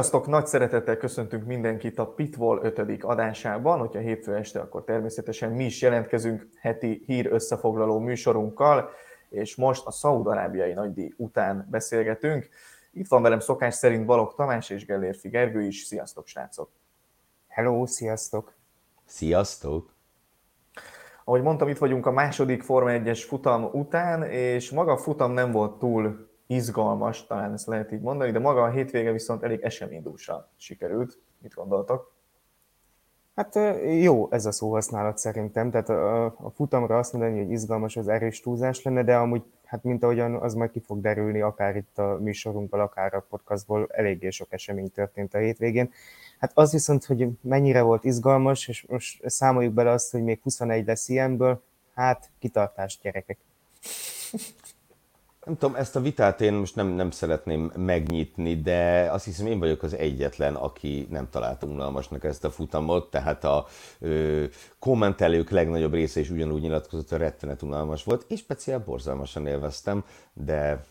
Sziasztok! Nagy szeretettel köszöntünk mindenkit a Pitwall 5. adásában. Hogyha hétfő este, akkor természetesen mi is jelentkezünk heti hír összefoglaló műsorunkkal, és most a Szaúd-arábiai nagydíj után beszélgetünk. Itt van velem szokás szerint Balog Tamás és Gellérfi Gergő is. Sziasztok, srácok! Hello, sziasztok! Sziasztok! Ahogy mondtam, itt vagyunk a második Forma 1-es futam után, és maga a futam nem volt túl izgalmas, talán ezt lehet így mondani, de maga a hétvége viszont elég eseménydúsra sikerült. Mit gondoltok? Hát jó ez a szóhasználat szerintem, tehát a, a futamra azt mondani, hogy izgalmas, az erős túlzás lenne, de amúgy, hát mint ahogyan az majd ki fog derülni, akár itt a műsorunkból, akár a podcastból, eléggé sok esemény történt a hétvégén. Hát az viszont, hogy mennyire volt izgalmas, és most számoljuk bele azt, hogy még 21 lesz ilyenből, hát kitartás gyerekek. Nem tudom, ezt a vitát én most nem, nem szeretném megnyitni, de azt hiszem én vagyok az egyetlen, aki nem találta unalmasnak ezt a futamot, tehát a ö, kommentelők legnagyobb része is ugyanúgy nyilatkozott, hogy rettenet unalmas volt, és speciál borzalmasan élveztem, de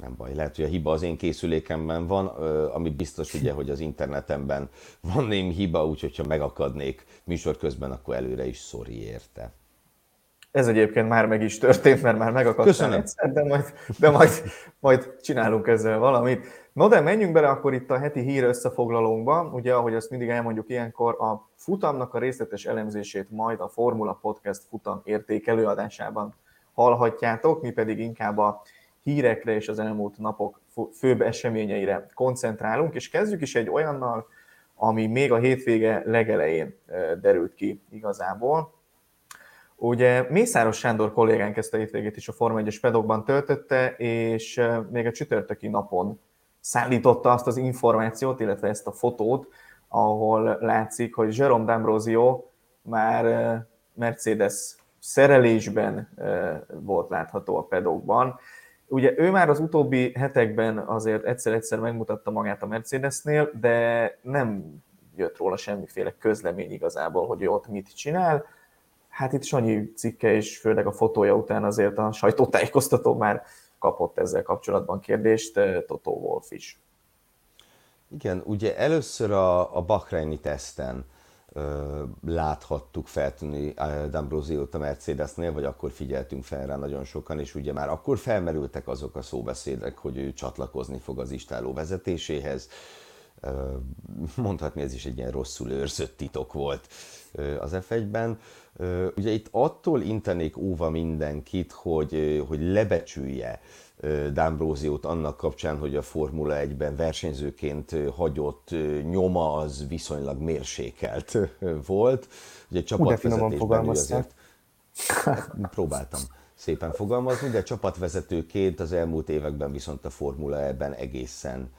nem baj, lehet, hogy a hiba az én készülékemben van, ami biztos ugye, hogy az internetemben van némi hiba, úgyhogy ha megakadnék műsor közben, akkor előre is szori érte. Ez egyébként már meg is történt, mert már megakadtál egyszer, de, majd, de majd, majd csinálunk ezzel valamit. No de menjünk bele akkor itt a heti hír összefoglalónkba. Ugye, ahogy azt mindig elmondjuk ilyenkor, a futamnak a részletes elemzését majd a Formula Podcast futam értékelő adásában hallhatjátok, mi pedig inkább a hírekre és az elmúlt napok főbb eseményeire koncentrálunk, és kezdjük is egy olyannal, ami még a hétvége legelején derült ki igazából. Ugye Mészáros Sándor kollégánk ezt a hétvégét is a Forma 1-es pedokban töltötte, és még a csütörtöki napon szállította azt az információt, illetve ezt a fotót, ahol látszik, hogy Jerome D'Ambrosio már Mercedes szerelésben volt látható a pedokban. Ugye ő már az utóbbi hetekben azért egyszer-egyszer megmutatta magát a Mercedesnél, de nem jött róla semmiféle közlemény igazából, hogy ő ott mit csinál hát itt Sanyi cikke és főleg a fotója után azért a sajtótájékoztató már kapott ezzel kapcsolatban kérdést, eh, Totó Wolf is. Igen, ugye először a, a Bahreini teszten ö, láthattuk feltűnni D'Ambrosiót a Mercedesnél, vagy akkor figyeltünk fel rá nagyon sokan, és ugye már akkor felmerültek azok a szóbeszédek, hogy ő csatlakozni fog az istáló vezetéséhez. Mondhatni, ez is egy ilyen rosszul őrzött titok volt az F1-ben. Ugye itt attól intenék óva mindenkit, hogy, hogy lebecsülje D'Ambróziót annak kapcsán, hogy a Formula 1-ben versenyzőként hagyott nyoma az viszonylag mérsékelt volt. Ugye csapatvezetésben azért próbáltam szépen fogalmazni, de csapatvezetőként az elmúlt években viszont a Formula E-ben egészen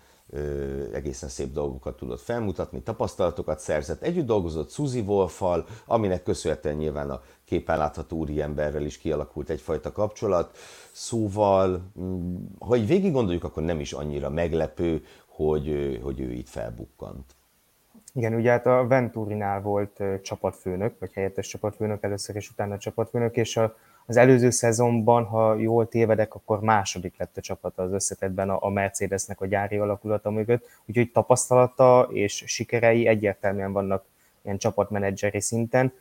egészen szép dolgokat tudott felmutatni, tapasztalatokat szerzett, együtt dolgozott Suzy Wolffal, aminek köszönhetően nyilván a képen látható úriemberrel is kialakult egyfajta kapcsolat, szóval, mm, ha így végig gondoljuk, akkor nem is annyira meglepő, hogy, hogy ő itt felbukkant. Igen, ugye hát a Venturinál volt csapatfőnök, vagy helyettes csapatfőnök először, és utána csapatfőnök, és a, az előző szezonban, ha jól tévedek, akkor második lett a csapata az összetetben a Mercedesnek a gyári alakulata mögött, úgyhogy tapasztalata és sikerei egyértelműen vannak ilyen csapatmenedzseri szinten,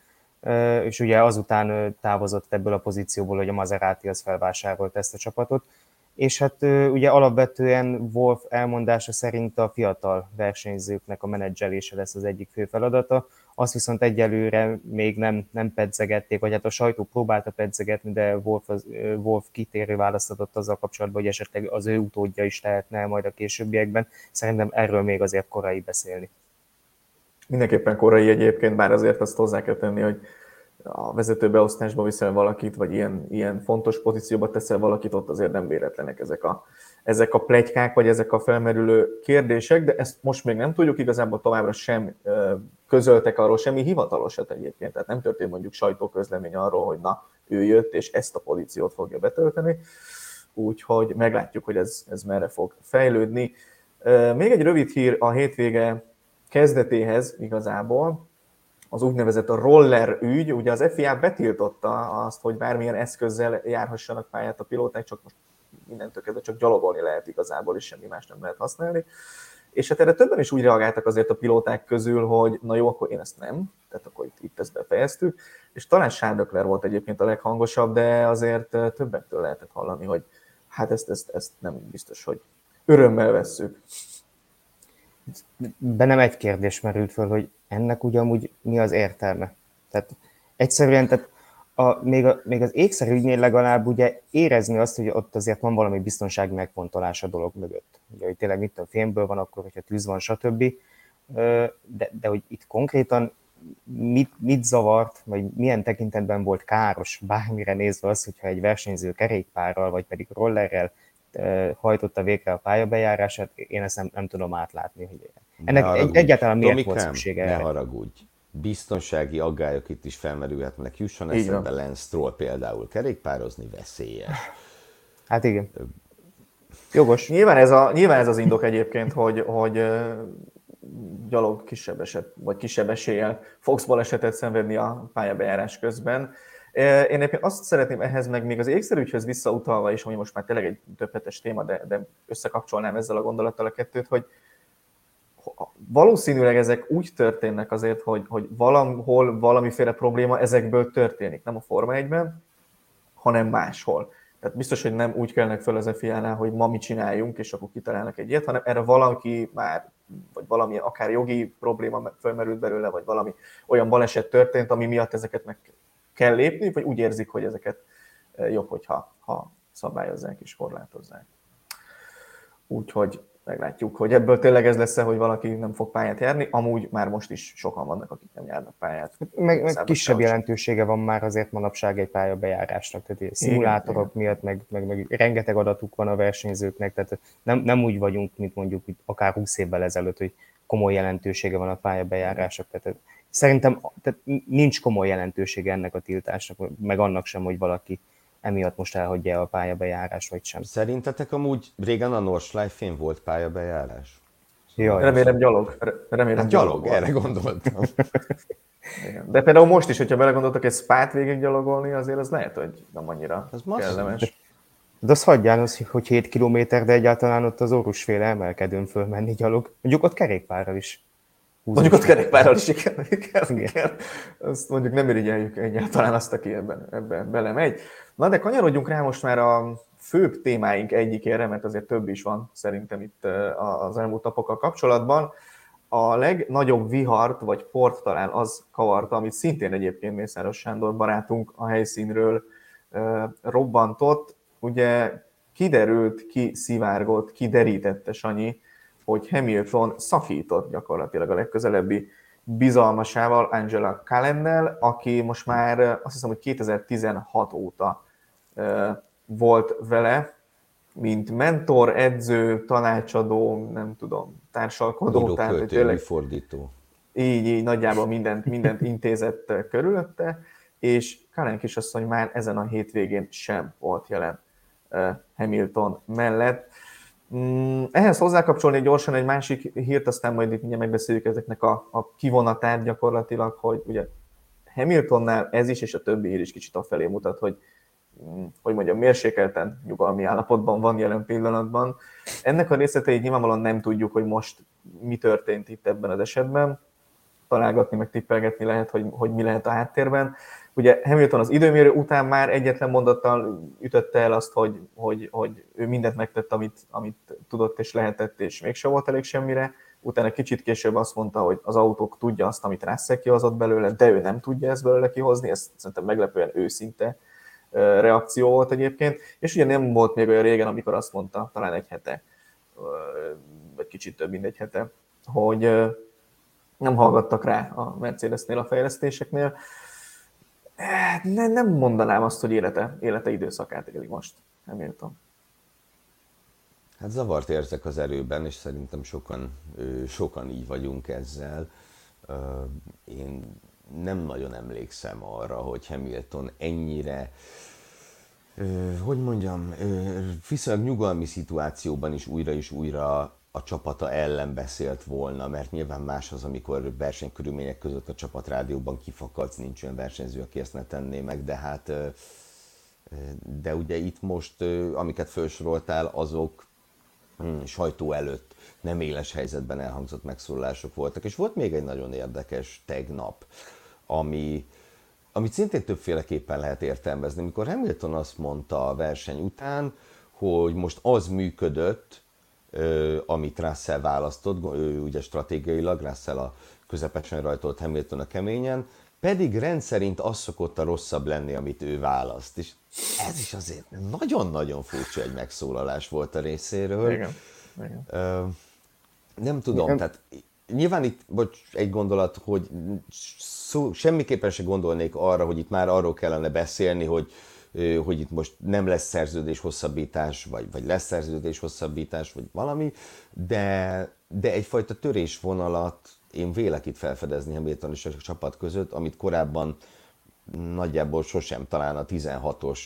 és ugye azután távozott ebből a pozícióból, hogy a Maserati az felvásárolt ezt a csapatot, és hát ugye alapvetően Wolf elmondása szerint a fiatal versenyzőknek a menedzselése lesz az egyik fő feladata, azt viszont egyelőre még nem, nem pedzegették, vagy hát a sajtó próbálta pedzegetni, de Wolf, az, Wolf kitérő választatott azzal kapcsolatban, hogy esetleg az ő utódja is lehetne majd a későbbiekben. Szerintem erről még azért korai beszélni. Mindenképpen korai egyébként, bár azért azt hozzá kell tenni, hogy a vezetőbeosztásba viszel valakit, vagy ilyen, ilyen fontos pozícióba teszel valakit, ott azért nem véletlenek ezek a, ezek a plegykák, vagy ezek a felmerülő kérdések, de ezt most még nem tudjuk, igazából továbbra sem közöltek arról semmi hivatalosat egyébként, tehát nem történt mondjuk sajtóközlemény arról, hogy na, ő jött, és ezt a pozíciót fogja betölteni, úgyhogy meglátjuk, hogy ez, ez merre fog fejlődni. Még egy rövid hír a hétvége kezdetéhez igazából, az úgynevezett roller ügy, ugye az FIA betiltotta azt, hogy bármilyen eszközzel járhassanak pályát a pilóták, csak most mindentől kezdve csak gyalogolni lehet igazából, és semmi más nem lehet használni. és hát erre többen is úgy reagáltak azért a pilóták közül, hogy na jó, akkor én ezt nem, tehát akkor itt, itt ezt befejeztük, és talán Sárdökler volt egyébként a leghangosabb, de azért többektől lehetett hallani, hogy hát ezt, ezt, ezt nem biztos, hogy örömmel vesszük. Bennem egy kérdés merült föl, hogy ennek ugyanúgy mi az értelme? Tehát egyszerűen, tehát a, még, a, még az ékszerügynél legalább ugye érezni azt, hogy ott azért van valami biztonsági megfontolás a dolog mögött. Ugye, hogy tényleg mit a filmből van, akkor hogyha tűz van, stb. De, de hogy itt konkrétan mit, mit zavart, vagy milyen tekintetben volt káros bármire nézve az, hogyha egy versenyző kerékpárral, vagy pedig rollerrel hajtotta végre a pályabejárását, én ezt nem, nem tudom átlátni. Hogy ennek egy, egyáltalán miért Tomikám, volt szüksége ne haragudj biztonsági aggályok itt is felmerülhetnek. Jusson eszembe Lance Stroll például kerékpározni veszélyes. Hát igen. Jogos. Nyilván ez, a, nyilván ez az indok egyébként, hogy, hogy gyalog kisebb eset, vagy kisebb eséllyel fogsz balesetet szenvedni a pályabejárás közben. Én egyébként azt szeretném ehhez meg még az ékszerügyhöz visszautalva is, ami most már tényleg egy több hetes téma, de, de összekapcsolnám ezzel a gondolattal a kettőt, hogy valószínűleg ezek úgy történnek azért, hogy, hogy valahol valamiféle probléma ezekből történik, nem a Forma 1-ben, hanem máshol. Tehát biztos, hogy nem úgy kellnek föl az FIA-nál, hogy ma mit csináljunk, és akkor kitalálnak egy ilyet, hanem erre valaki már, vagy valami akár jogi probléma felmerült belőle, vagy valami olyan baleset történt, ami miatt ezeket meg kell lépni, vagy úgy érzik, hogy ezeket eh, jobb, hogyha ha szabályozzák és korlátozzák. Úgyhogy meglátjuk, hogy ebből tényleg ez lesz hogy valaki nem fog pályát járni. Amúgy már most is sokan vannak, akik nem járnak pályát. Meg, meg kisebb sem. jelentősége van már azért manapság egy pályabejárásnak, tehát szimulátorok igen, miatt, meg, meg, meg, rengeteg adatuk van a versenyzőknek, tehát nem, nem úgy vagyunk, mint mondjuk akár 20 évvel ezelőtt, hogy komoly jelentősége van a pályabejárások. Tehát szerintem tehát nincs komoly jelentősége ennek a tiltásnak, meg annak sem, hogy valaki emiatt most elhagyja a pályabejárás, vagy sem. Szerintetek amúgy régen a Nordschleife-én volt pályabejárás? Jaj, remélem gyalog. Remélem hát gyalog, gyalog erre gondoltam. De például most is, hogyha belegondoltak egy spát végig gyalogolni, azért az lehet, hogy nem annyira az kellemes. De, de az hagyján, az, hogy 7 km, de egyáltalán ott az orvosféle emelkedőn fölmenni gyalog. Mondjuk ott kerékpárral is. Mondjuk ott kerékpárral is igen. Azt mondjuk nem irigyeljük egyáltalán azt, aki ebben, ebben belemegy. Na de kanyarodjunk rá most már a főbb témáink egyikére, mert azért több is van szerintem itt az elmúlt napokkal kapcsolatban. A legnagyobb vihart, vagy port talán az kavarta, amit szintén egyébként Mészáros Sándor barátunk a helyszínről robbantott. Ugye kiderült, ki szivárgott, kiderítette Sanyi, hogy Hamilton szakított gyakorlatilag a legközelebbi bizalmasával, Angela Callennel, aki most már azt hiszem, hogy 2016 óta volt vele, mint mentor, edző, tanácsadó, nem tudom, társalkodó. Író, tehát, tényleg, fordító. Így, így nagyjából mindent, mindent intézett körülötte, és Kalen kisasszony már ezen a hétvégén sem volt jelen Hamilton mellett. Mm, ehhez hozzákapcsolni gyorsan egy másik hírt, aztán majd itt megbeszéljük ezeknek a, a kivonatát gyakorlatilag, hogy ugye Hamiltonnál ez is, és a többi hír is kicsit afelé mutat, hogy mm, hogy mondjam, mérsékelten nyugalmi állapotban van jelen pillanatban. Ennek a részleteit nyilvánvalóan nem tudjuk, hogy most mi történt itt ebben az esetben. Találgatni, meg tippelgetni lehet, hogy, hogy mi lehet a háttérben. Ugye Hamilton az időmérő után már egyetlen mondattal ütötte el azt, hogy, hogy, hogy ő mindent megtett, amit, amit tudott és lehetett, és mégse volt elég semmire. Utána kicsit később azt mondta, hogy az autók tudja azt, amit Russell kihozott belőle, de ő nem tudja ezt belőle kihozni, ez szerintem meglepően őszinte reakció volt egyébként, és ugye nem volt még olyan régen, amikor azt mondta, talán egy hete, vagy kicsit több, mint egy hete, hogy nem hallgattak rá a Mercedesnél a fejlesztéseknél, Hát nem, nem mondanám azt, hogy élete, élete időszakát éli most Hamilton. Hát zavart érzek az erőben, és szerintem sokan, sokan így vagyunk ezzel. Én nem nagyon emlékszem arra, hogy Hamilton ennyire, hogy mondjam, viszonylag nyugalmi szituációban is újra és újra a csapata ellen beszélt volna, mert nyilván más az, amikor versenykörülmények között a csapatrádióban kifakadsz, nincs olyan versenyző, aki ezt ne tenné meg, de hát de ugye itt most, amiket felsoroltál, azok hmm, sajtó előtt nem éles helyzetben elhangzott megszólalások voltak. És volt még egy nagyon érdekes tegnap, ami, amit szintén többféleképpen lehet értelmezni. Amikor Hamilton azt mondta a verseny után, hogy most az működött, amit Russell választott, ugye stratégiailag Russell a közepesen rajtolt Hamilton a keményen, pedig rendszerint az szokott a rosszabb lenni, amit ő választ. És ez is azért nagyon-nagyon furcsa egy megszólalás volt a részéről. Igen. Igen. nem tudom, Igen. tehát nyilván itt, bocs, egy gondolat, hogy szó, semmiképpen se gondolnék arra, hogy itt már arról kellene beszélni, hogy, hogy itt most nem lesz szerződés hosszabbítás, vagy, vagy lesz szerződés hosszabbítás, vagy valami, de, de egyfajta törésvonalat én vélek itt felfedezni Hamilton és a csapat között, amit korábban nagyjából sosem, talán a 16-os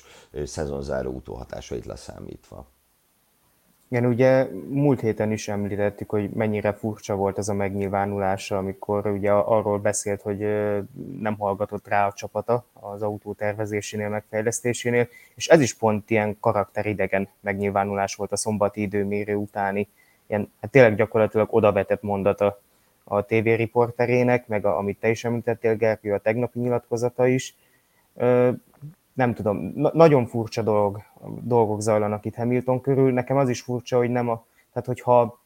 szezonzáró utóhatásait leszámítva. Igen, ugye múlt héten is említettük, hogy mennyire furcsa volt ez a megnyilvánulása, amikor ugye arról beszélt, hogy nem hallgatott rá a csapata az autó tervezésénél, megfejlesztésénél, és ez is pont ilyen karakteridegen megnyilvánulás volt a szombati időmérő utáni, ilyen, hát tényleg gyakorlatilag odavetett mondata a TV riporterének, meg a, amit te is említettél, Gergő, a tegnapi nyilatkozata is. Nem tudom, na- nagyon furcsa dolog, dolgok zajlanak itt Hamilton körül. Nekem az is furcsa, hogy nem a, tehát hogyha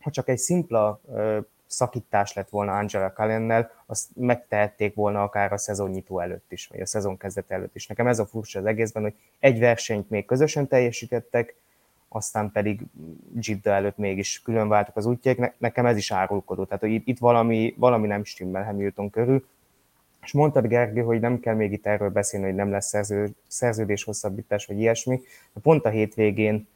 ha csak egy szimpla ö, szakítás lett volna Angela Callennel, azt megtehették volna akár a szezonnyitó előtt is, vagy a szezon kezdet előtt is. Nekem ez a furcsa az egészben, hogy egy versenyt még közösen teljesítettek, aztán pedig Jibda előtt mégis külön váltak az útjaik, nekem ez is árulkodó, tehát hogy itt valami, valami nem stimmel Hamilton körül, és mondtad Gergő, hogy nem kell még itt erről beszélni, hogy nem lesz szerző, szerződés hosszabbítás, vagy ilyesmi. De pont a hétvégén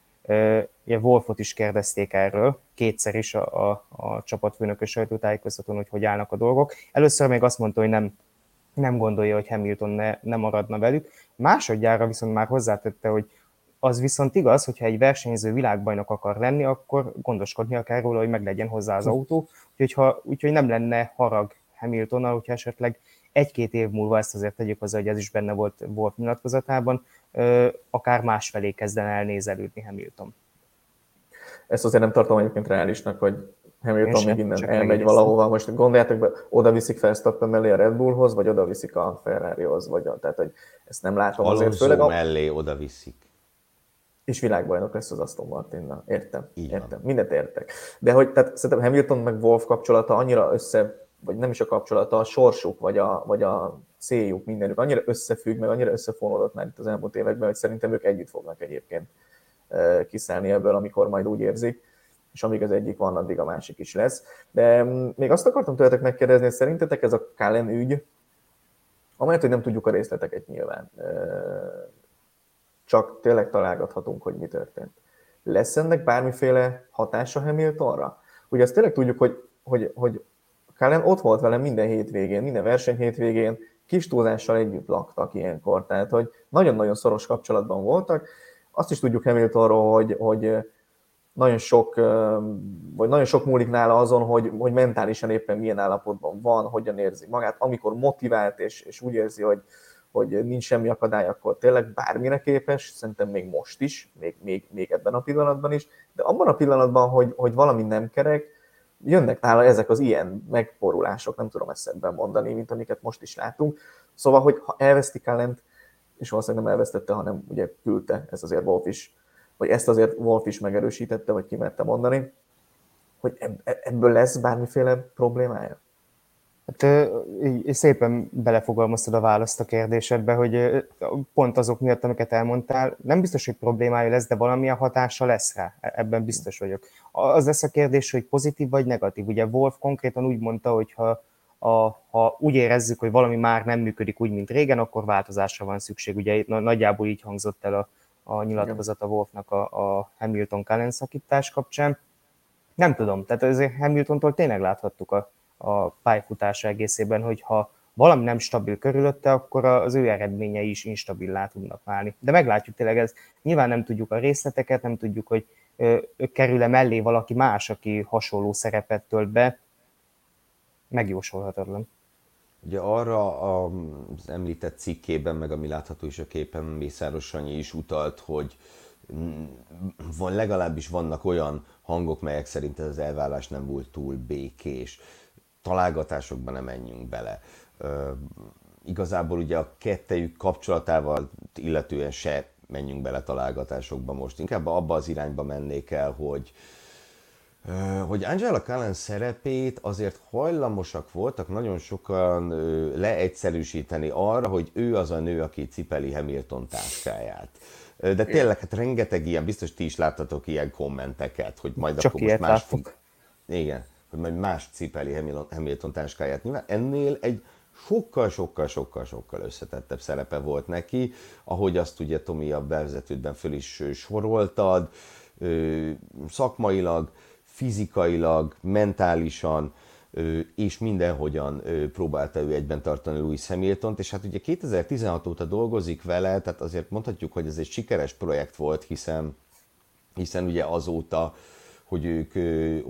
ugye Wolfot is kérdezték erről, kétszer is a, a, a csapatfőnökös sajtótájékoztatón, hogy hogy állnak a dolgok. Először még azt mondta, hogy nem, nem gondolja, hogy Hamilton ne, ne maradna velük. Másodjára viszont már hozzátette, hogy az viszont igaz, hogyha egy versenyző világbajnok akar lenni, akkor gondoskodnia kell róla, hogy meglegyen hozzá az autó, úgyhogy, ha, úgyhogy nem lenne harag Hamiltonnal, hogyha esetleg egy-két év múlva ezt azért tegyük hozzá, hogy ez is benne volt volt nyilatkozatában, akár másfelé kezdene el nézelődni Hamilton. Ezt azért nem tartom egyébként reálisnak, hogy Hamilton még innen elmegy valahova. Most gondoljátok be, oda viszik Verstappen mellé a Red Bullhoz, vagy oda viszik a Ferrarihoz, vagy a, tehát, hogy ezt nem látom Alonso azért. Főleg a... mellé oda viszik. És világbajnok lesz az Aston Martinnal. Értem, Így értem, van. mindent értek. De hogy tehát szerintem Hamilton meg Wolf kapcsolata annyira össze, vagy nem is a kapcsolata, a sorsuk, vagy a, vagy a céljuk, mindenük annyira összefügg, meg annyira összefonódott már itt az elmúlt években, hogy szerintem ők együtt fognak egyébként kiszállni ebből, amikor majd úgy érzik, és amíg az egyik van, addig a másik is lesz. De mm, még azt akartam tőletek megkérdezni, hogy szerintetek ez a Kallen ügy, amelyet, hogy nem tudjuk a részleteket nyilván, csak tényleg találgathatunk, hogy mi történt. Lesz ennek bármiféle hatása Hamiltonra? Ugye azt tényleg tudjuk, hogy, hogy, hogy Kellen ott volt velem minden hétvégén, minden verseny hétvégén, kis túlzással együtt laktak ilyenkor, tehát hogy nagyon-nagyon szoros kapcsolatban voltak. Azt is tudjuk Hamiltonról, hogy, hogy nagyon sok, vagy nagyon sok múlik nála azon, hogy, hogy mentálisan éppen milyen állapotban van, hogyan érzi magát, amikor motivált, és, és úgy érzi, hogy, hogy nincs semmi akadály, akkor tényleg bármire képes, szerintem még most is, még, még, még ebben a pillanatban is, de abban a pillanatban, hogy, hogy valami nem kerek, jönnek nála ezek az ilyen megporulások, nem tudom ezt szebben mondani, mint amiket most is látunk. Szóval, hogy ha elveszti Kallent, és valószínűleg nem elvesztette, hanem ugye küldte, ez azért Wolf is, vagy ezt azért Wolf is megerősítette, vagy kimerte mondani, hogy ebből lesz bármiféle problémája? Hát szépen belefogalmaztad a választ a kérdésedbe, hogy pont azok miatt, amiket elmondtál, nem biztos, hogy problémája lesz, de valamilyen hatása lesz rá, e-, ebben biztos vagyok. Az lesz a kérdés, hogy pozitív vagy negatív. Ugye Wolf konkrétan úgy mondta, hogy ha, a, ha úgy érezzük, hogy valami már nem működik úgy, mint régen, akkor változásra van szükség. Ugye nagyjából így hangzott el a, a nyilatkozata Wolfnak a, a Hamilton Cullen szakítás kapcsán. Nem tudom, tehát azért Hamiltontól tényleg láthattuk a, a pályafutása egészében, hogy ha valami nem stabil körülötte, akkor az ő eredményei is instabilá tudnak válni. De meglátjuk tényleg ez. Nyilván nem tudjuk a részleteket, nem tudjuk, hogy kerül-e mellé valaki más, aki hasonló szerepet tölt be. Megjósolhatatlan. Ugye arra az említett cikkében, meg ami látható is a képen, Mészáros Sanyi is utalt, hogy van, legalábbis vannak olyan hangok, melyek szerint ez az elvállás nem volt túl békés. Találgatásokban nem menjünk bele. Igazából ugye a kettejük kapcsolatával illetően se menjünk bele találgatásokba most. Inkább abba az irányba mennék el, hogy, hogy Angela Cullen szerepét azért hajlamosak voltak nagyon sokan leegyszerűsíteni arra, hogy ő az a nő, aki cipeli Hamilton táskáját. De tényleg, hát rengeteg ilyen, biztos ti is láttatok ilyen kommenteket, hogy majd Csak akkor most más fog... Igen, más cipeli Hamilton táskáját. Nyilván ennél egy sokkal, sokkal, sokkal, sokkal összetettebb szerepe volt neki, ahogy azt ugye Tomi a bevezetődben föl is soroltad, szakmailag, fizikailag, mentálisan, és mindenhogyan próbálta ő egyben tartani Louis hamilton és hát ugye 2016 óta dolgozik vele, tehát azért mondhatjuk, hogy ez egy sikeres projekt volt, hiszen, hiszen ugye azóta, hogy ők,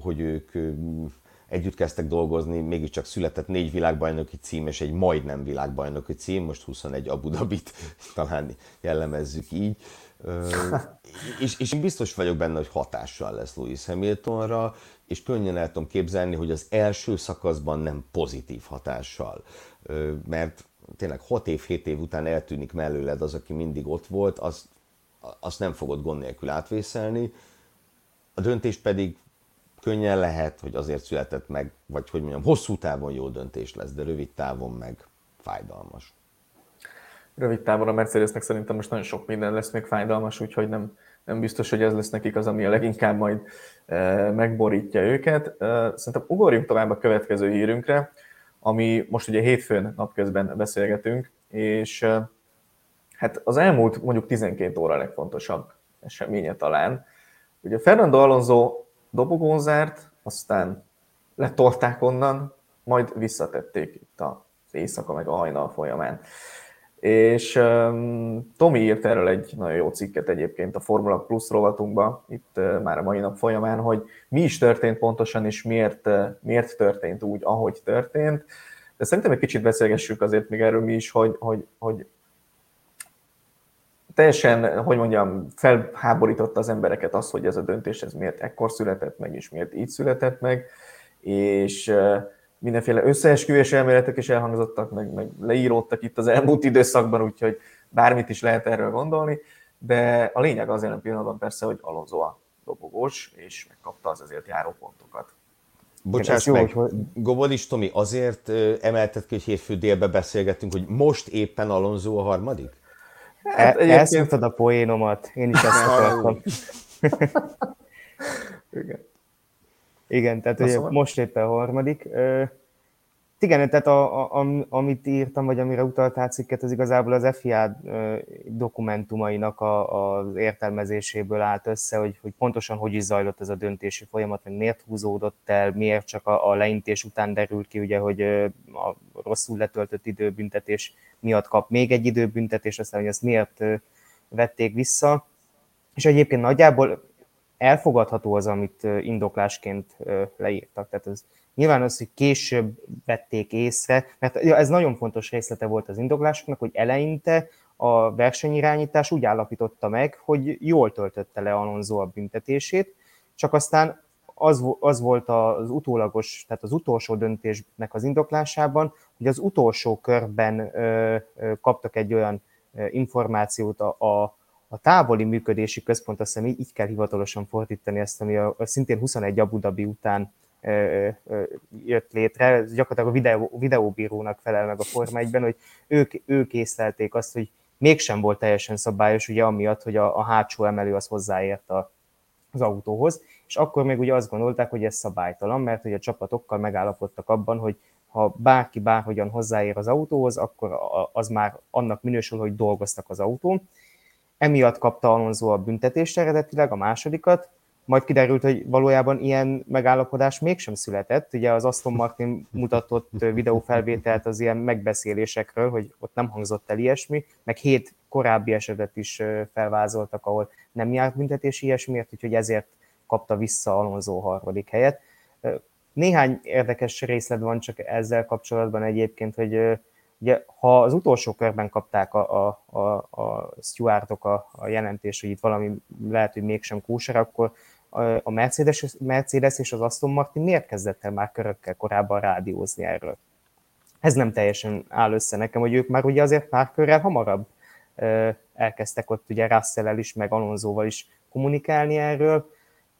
hogy ők együtt kezdtek dolgozni, mégiscsak született négy világbajnoki cím és egy majdnem világbajnoki cím, most 21 Abu Dhabit talán jellemezzük így. és, és én biztos vagyok benne, hogy hatással lesz Louis Hamiltonra, és könnyen el tudom képzelni, hogy az első szakaszban nem pozitív hatással. Mert tényleg 6 év, 7 év után eltűnik mellőled az, aki mindig ott volt, azt, azt nem fogod gond nélkül átvészelni. A döntés pedig könnyen lehet, hogy azért született meg, vagy hogy mondjam, hosszú távon jó döntés lesz, de rövid távon meg fájdalmas. Rövid távon a Mercedesnek szerintem most nagyon sok minden lesz még fájdalmas, úgyhogy nem, nem biztos, hogy ez lesz nekik az, ami a leginkább majd e, megborítja őket. E, szerintem ugorjunk tovább a következő hírünkre, ami most ugye hétfőn napközben beszélgetünk, és e, hát az elmúlt mondjuk 12 óra legfontosabb eseménye talán. Ugye Fernando Alonso dobogón zárt, aztán letolták onnan, majd visszatették itt az éjszaka meg a hajnal folyamán. És um, Tomi írt erről egy nagyon jó cikket egyébként a Formula Plus rovatunkba, itt uh, már a mai nap folyamán, hogy mi is történt pontosan, és miért, uh, miért történt úgy, ahogy történt. De szerintem egy kicsit beszélgessük azért még erről mi is, hogy, hogy, hogy teljesen, hogy mondjam, felháborította az embereket az, hogy ez a döntés ez miért ekkor született meg, és miért így született meg, és mindenféle összeesküvés elméletek is elhangzottak, meg, meg leíródtak itt az elmúlt időszakban, úgyhogy bármit is lehet erről gondolni, de a lényeg az jelen pillanatban persze, hogy Alonso a dobogós, és megkapta az ezért járó pontokat. Bocsáss meg, hogy... Gobodis Tomi, azért emeltet ki, hogy hétfő délbe beszélgettünk, hogy most éppen Alonso a harmadik? Hát, e. Elszúrtad a poénomat, én is ezt akartam. Igen. Igen, tehát ugye szóval? most éppen a harmadik. Igen, tehát a, a, a, amit írtam, vagy amire utaltál cikket, az igazából az FIA dokumentumainak a, az értelmezéséből állt össze, hogy, hogy pontosan hogy is zajlott ez a döntési folyamat, meg miért húzódott el, miért csak a, a leintés után derült ki, ugye, hogy a rosszul letöltött időbüntetés miatt kap még egy időbüntetés, aztán hogy ezt miért vették vissza. És egyébként nagyjából elfogadható az, amit indoklásként leírtak. Tehát ez nyilván az, hogy később vették észre, mert ez nagyon fontos részlete volt az indoklásoknak, hogy eleinte a versenyirányítás úgy állapította meg, hogy jól töltötte le Alonso a büntetését, csak aztán az, az volt az utólagos, tehát az utolsó döntésnek az indoklásában, hogy az utolsó körben ö, ö, kaptak egy olyan ö, információt a, a, a távoli működési központ, azt hiszem így, így kell hivatalosan fordítani ezt, ami a, a szintén 21 Abu Dhabi után jött létre, ez gyakorlatilag a videó, videóbírónak felel meg a Forma 1 hogy ők, ők észlelték azt, hogy mégsem volt teljesen szabályos, ugye amiatt, hogy a, a hátsó emelő az hozzáért a, az autóhoz, és akkor még ugye azt gondolták, hogy ez szabálytalan, mert hogy a csapatokkal megállapodtak abban, hogy ha bárki bárhogyan hozzáér az autóhoz, akkor az már annak minősül, hogy dolgoztak az autón. Emiatt kapta Alonso a büntetést eredetileg, a másodikat, majd kiderült, hogy valójában ilyen megállapodás mégsem született. Ugye az Aston Martin mutatott videófelvételt az ilyen megbeszélésekről, hogy ott nem hangzott el ilyesmi, meg hét korábbi esetet is felvázoltak, ahol nem járt büntetés ilyesmiért, úgyhogy ezért kapta vissza Alonso harmadik helyet. Néhány érdekes részlet van csak ezzel kapcsolatban egyébként, hogy Ugye, ha az utolsó körben kapták a, a, a, a stewardok a, a jelentést, hogy itt valami lehet, hogy mégsem kóser, akkor a Mercedes, Mercedes és az Aston Martin miért kezdett el már körökkel korábban rádiózni erről? Ez nem teljesen áll össze nekem, hogy ők már ugye azért pár körrel hamarabb elkezdtek ott ugye russell is, meg Alonsoval is kommunikálni erről,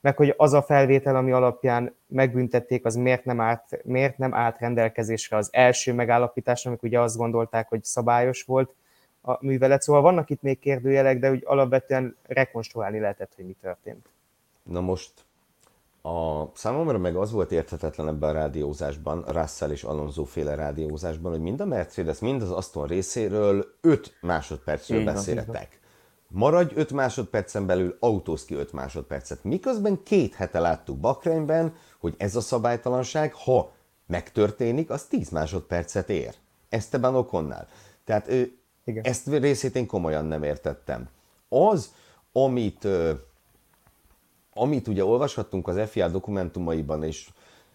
meg hogy az a felvétel, ami alapján megbüntették, az miért nem állt, miért nem állt rendelkezésre az első megállapítás, amikor ugye azt gondolták, hogy szabályos volt a művelet. Szóval vannak itt még kérdőjelek, de úgy alapvetően rekonstruálni lehetett, hogy mi történt. Na most a számomra meg az volt érthetetlen ebben a rádiózásban, Russell és Alonso féle rádiózásban, hogy mind a Mercedes, mind az Aston részéről 5 másodpercről beszéltek. Maradj 5 másodpercen belül, autóz ki 5 másodpercet. Miközben két hete láttuk Bakreinben, hogy ez a szabálytalanság, ha megtörténik, az 10 másodpercet ér. Esteban Okonnál. Tehát ő, Igen. ezt részét én komolyan nem értettem. Az, amit amit ugye olvashattunk az FIA dokumentumaiban, és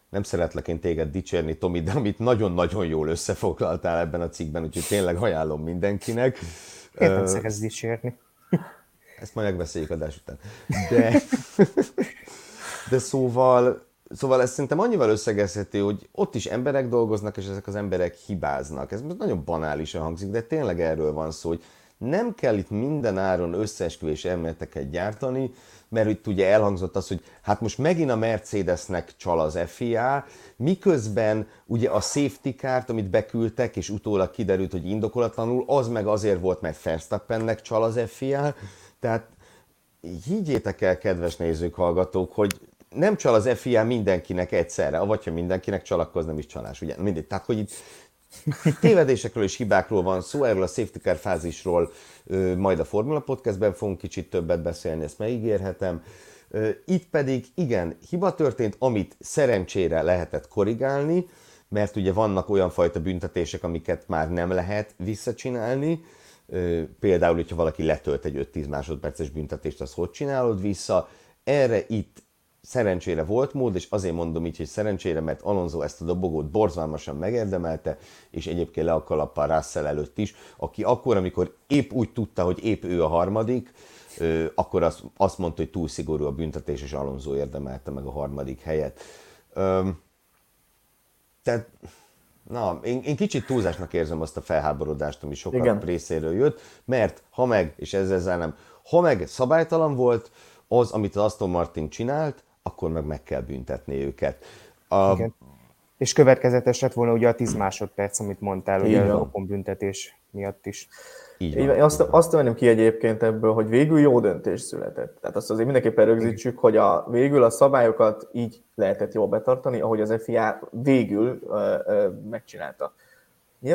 nem szeretlek én téged dicsérni, Tomi, de amit nagyon-nagyon jól összefoglaltál ebben a cikkben, úgyhogy tényleg ajánlom mindenkinek. Én nem szeretsz dicsérni. Ezt majd megbeszéljük adás után. De, de szóval, szóval ez szerintem annyival összegezhető, hogy ott is emberek dolgoznak, és ezek az emberek hibáznak. Ez nagyon banálisan hangzik, de tényleg erről van szó, hogy nem kell itt minden áron összeesküvés elméleteket gyártani, mert itt ugye elhangzott az, hogy hát most megint a Mercedesnek csal az FIA, miközben ugye a safety kárt, amit beküldtek, és utólag kiderült, hogy indokolatlanul, az meg azért volt, mert Verstappennek csal az FIA, tehát higgyétek el, kedves nézők, hallgatók, hogy nem csal az FIA mindenkinek egyszerre, vagy ha mindenkinek csal, akkor az nem is csalás, ugye? Mindegy. Tehát, hogy itt tévedésekről és hibákról van szó, erről a safety car fázisról majd a Formula Podcastben fogunk kicsit többet beszélni, ezt megígérhetem. Itt pedig igen, hiba történt, amit szerencsére lehetett korrigálni, mert ugye vannak olyan fajta büntetések, amiket már nem lehet visszacsinálni, például, hogyha valaki letölt egy 5-10 másodperces büntetést, azt hogy csinálod vissza. Erre itt szerencsére volt mód, és azért mondom így, hogy szerencsére, mert Alonso ezt a dobogót borzalmasan megérdemelte, és egyébként le a kalappal Russell előtt is, aki akkor, amikor épp úgy tudta, hogy épp ő a harmadik, akkor azt, azt mondta, hogy túl szigorú a büntetés, és Alonso érdemelte meg a harmadik helyet. Tehát, na, én, én kicsit túlzásnak érzem azt a felháborodást, ami sokan Igen. részéről jött, mert ha meg, és ezzel nem, ha meg szabálytalan volt, az, amit az Aston Martin csinált, akkor meg meg kell büntetni őket. A... Igen. És következetes lett volna ugye a 10 másodperc, amit mondtál, ugye a rokon büntetés miatt is. Így van, azt, azt venném ki egyébként ebből, hogy végül jó döntés született. Tehát azt azért mindenképpen rögzítsük, hogy a, végül a szabályokat így lehetett jól betartani, ahogy az FIA végül ö, ö, megcsinálta.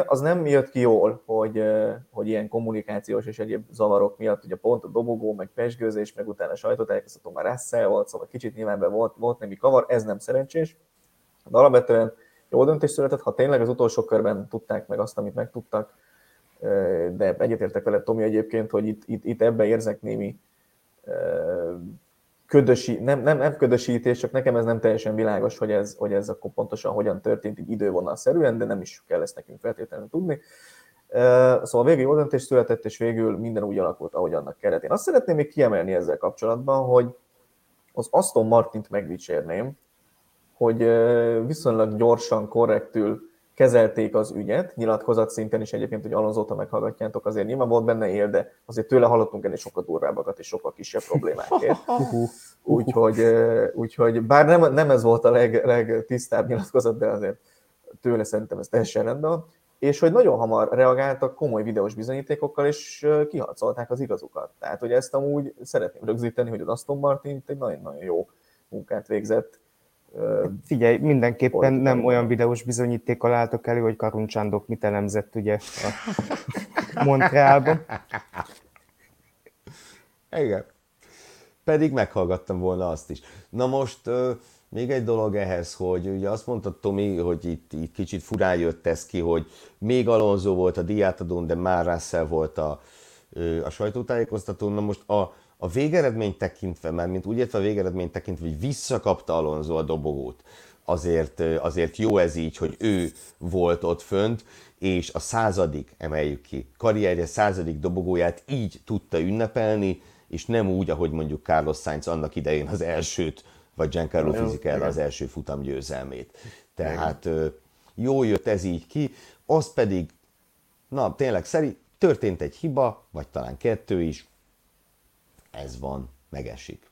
Az nem jött ki jól, hogy, hogy ilyen kommunikációs és egyéb zavarok miatt, ugye pont a dobogó, meg pesgőzés, meg utána sajtótájékoztató már Russell volt, szóval kicsit nyilván volt, volt némi kavar, ez nem szerencsés. De alapvetően jó döntés született, ha tényleg az utolsó körben tudták meg azt, amit megtudtak, de egyetértek vele Tomi egyébként, hogy itt, itt, itt ebbe érzek némi ködösi, nem, nem, nem ködösítés, csak nekem ez nem teljesen világos, hogy ez, hogy ez akkor pontosan hogyan történt így idővonalszerűen, de nem is kell ezt nekünk feltétlenül tudni. Szóval végül jó döntés született, és végül minden úgy alakult, ahogy annak keretén. Azt szeretném még kiemelni ezzel kapcsolatban, hogy az Aston Martint megdicsérném, hogy viszonylag gyorsan, korrektül kezelték az ügyet, nyilatkozat szinten is egyébként, hogy Alonzóta meghallgatjátok, azért nyilván volt benne él, de azért tőle hallottunk ennél sokkal durvábbakat és sokkal kisebb problémákért. Úgyhogy, úgyhogy bár nem, nem ez volt a leg, legtisztább nyilatkozat, de azért tőle szerintem ez teljesen rendben van. És hogy nagyon hamar reagáltak komoly videós bizonyítékokkal, és kiharcolták az igazukat. Tehát, hogy ezt amúgy szeretném rögzíteni, hogy az Aston Martin egy nagyon-nagyon jó munkát végzett, Figyelj, mindenképpen nem olyan videós bizonyítékkal álltok elő, hogy Karuncsándok mit elemzett ugye a Montrealban. Igen. Pedig meghallgattam volna azt is. Na most még egy dolog ehhez, hogy ugye azt mondta Tomi, hogy itt, itt kicsit furán jött ez ki, hogy még Alonso volt a diátadón, de már Russell volt a, a sajtótájékoztatón. Na most a, a végeredményt tekintve, mert mint úgy értve a végeredményt tekintve, hogy visszakapta Alonso a dobogót, azért, azért jó ez így, hogy ő volt ott fönt, és a századik, emeljük ki, karrierje századik dobogóját így tudta ünnepelni, és nem úgy, ahogy mondjuk Carlos Sainz annak idején az elsőt, vagy Giancarlo Fisichella az első futam győzelmét. Tehát jó jött ez így ki, az pedig, na tényleg szerint történt egy hiba, vagy talán kettő is, ez van, megesik.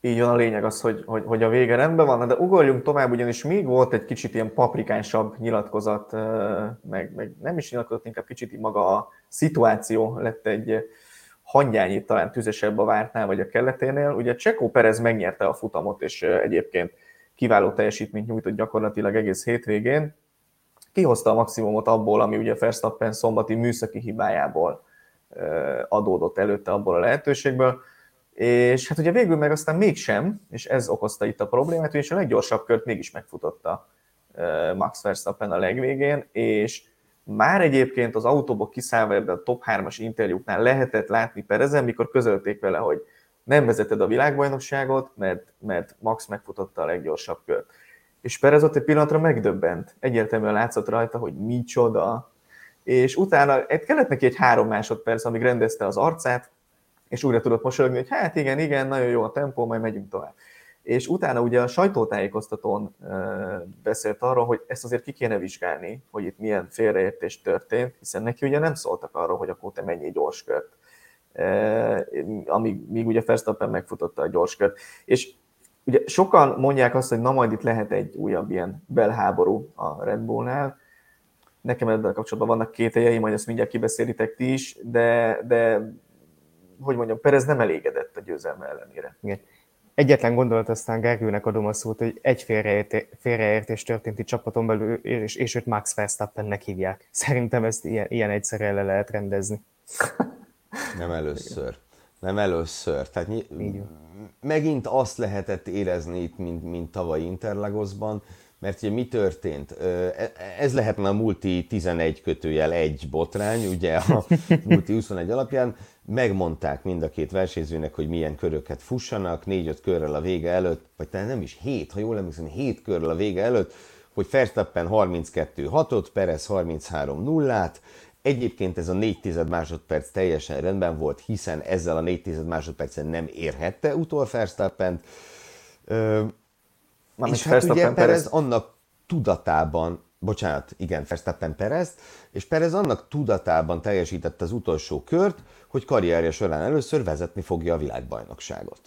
Így van, a lényeg az, hogy, hogy, hogy a vége rendben van, de ugorjunk tovább, ugyanis még volt egy kicsit ilyen paprikánsabb nyilatkozat, meg, meg nem is nyilatkozat, inkább kicsit maga a szituáció lett egy hangyányit talán tüzesebb a vártnál, vagy a kelleténél. Ugye Csekó Perez megnyerte a futamot, és egyébként kiváló teljesítményt nyújtott gyakorlatilag egész hétvégén. Kihozta a maximumot abból, ami ugye Verstappen szombati műszaki hibájából adódott előtte abból a lehetőségből és hát ugye végül meg aztán mégsem, és ez okozta itt a problémát, és a leggyorsabb kört mégis megfutotta Max Verstappen a legvégén, és már egyébként az autóból kiszállva ebben a top 3-as interjúknál lehetett látni Perezen, mikor közölték vele, hogy nem vezeted a világbajnokságot, mert, mert Max megfutotta a leggyorsabb kört. És Perez ott egy pillanatra megdöbbent. Egyértelműen látszott rajta, hogy micsoda. És utána kellett neki egy három másodperc, amíg rendezte az arcát, és újra tudott mosolyogni, hogy hát igen, igen, nagyon jó a tempó, majd megyünk tovább. És utána ugye a sajtótájékoztatón beszélt arról, hogy ezt azért ki kéne vizsgálni, hogy itt milyen félreértés történt, hiszen neki ugye nem szóltak arról, hogy akkor te mennyi gyors kört, amíg, míg ugye Verstappen megfutotta a gyors kört. És ugye sokan mondják azt, hogy na majd itt lehet egy újabb ilyen belháború a Red Bullnál, nekem ebben kapcsolatban vannak kételjeim, majd ezt mindjárt kibeszélitek ti is, de, de hogy mondjam, Perez nem elégedett a győzelme ellenére. Igen. Egyetlen gondolat, aztán Gergőnek adom a szót, hogy egy félreértés, félreértés történt itt csapaton belül, és, és őt Max Verstappennek hívják. Szerintem ezt ilyen, ilyen egyszerre le lehet rendezni. Nem először. Nem először. Tehát ny- megint azt lehetett érezni itt, mint, mint tavaly Interlagosban, mert ugye mi történt? E, ez lehetne a multi 11 kötőjel egy botrány, ugye a multi 21 alapján megmondták mind a két versenyzőnek, hogy milyen köröket fussanak, négy-öt körrel a vége előtt, vagy talán nem is hét, ha jól emlékszem, hét körrel a vége előtt, hogy Verstappen 32 6 Perez 33 0 Egyébként ez a 4 tized másodperc teljesen rendben volt, hiszen ezzel a 4 tized másodpercen nem érhette utol Verstappen-t. És hát ugye Perez annak tudatában bocsánat, igen, Verstappen Perez, és Perez annak tudatában teljesítette az utolsó kört, hogy karrierje során először vezetni fogja a világbajnokságot.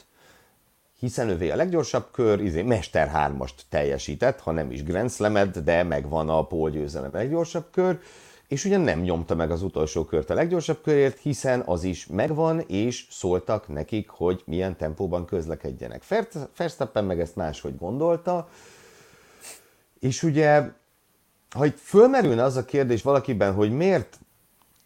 Hiszen ővé a leggyorsabb kör, izé, Mester 3 teljesített, ha nem is Grand slam de megvan a pólgyőzelem leggyorsabb kör, és ugye nem nyomta meg az utolsó kört a leggyorsabb körért, hiszen az is megvan, és szóltak nekik, hogy milyen tempóban közlekedjenek. Verstappen meg ezt máshogy gondolta, és ugye ha itt fölmerülne az a kérdés valakiben, hogy miért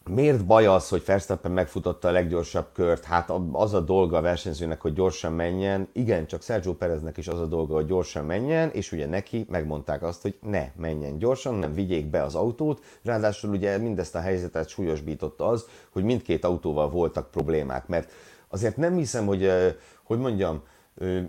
Miért baj az, hogy Verstappen megfutotta a leggyorsabb kört? Hát az a dolga a versenyzőnek, hogy gyorsan menjen. Igen, csak Sergio Pereznek is az a dolga, hogy gyorsan menjen, és ugye neki megmondták azt, hogy ne menjen gyorsan, nem vigyék be az autót. Ráadásul ugye mindezt a helyzetet súlyosbította az, hogy mindkét autóval voltak problémák, mert azért nem hiszem, hogy, hogy mondjam,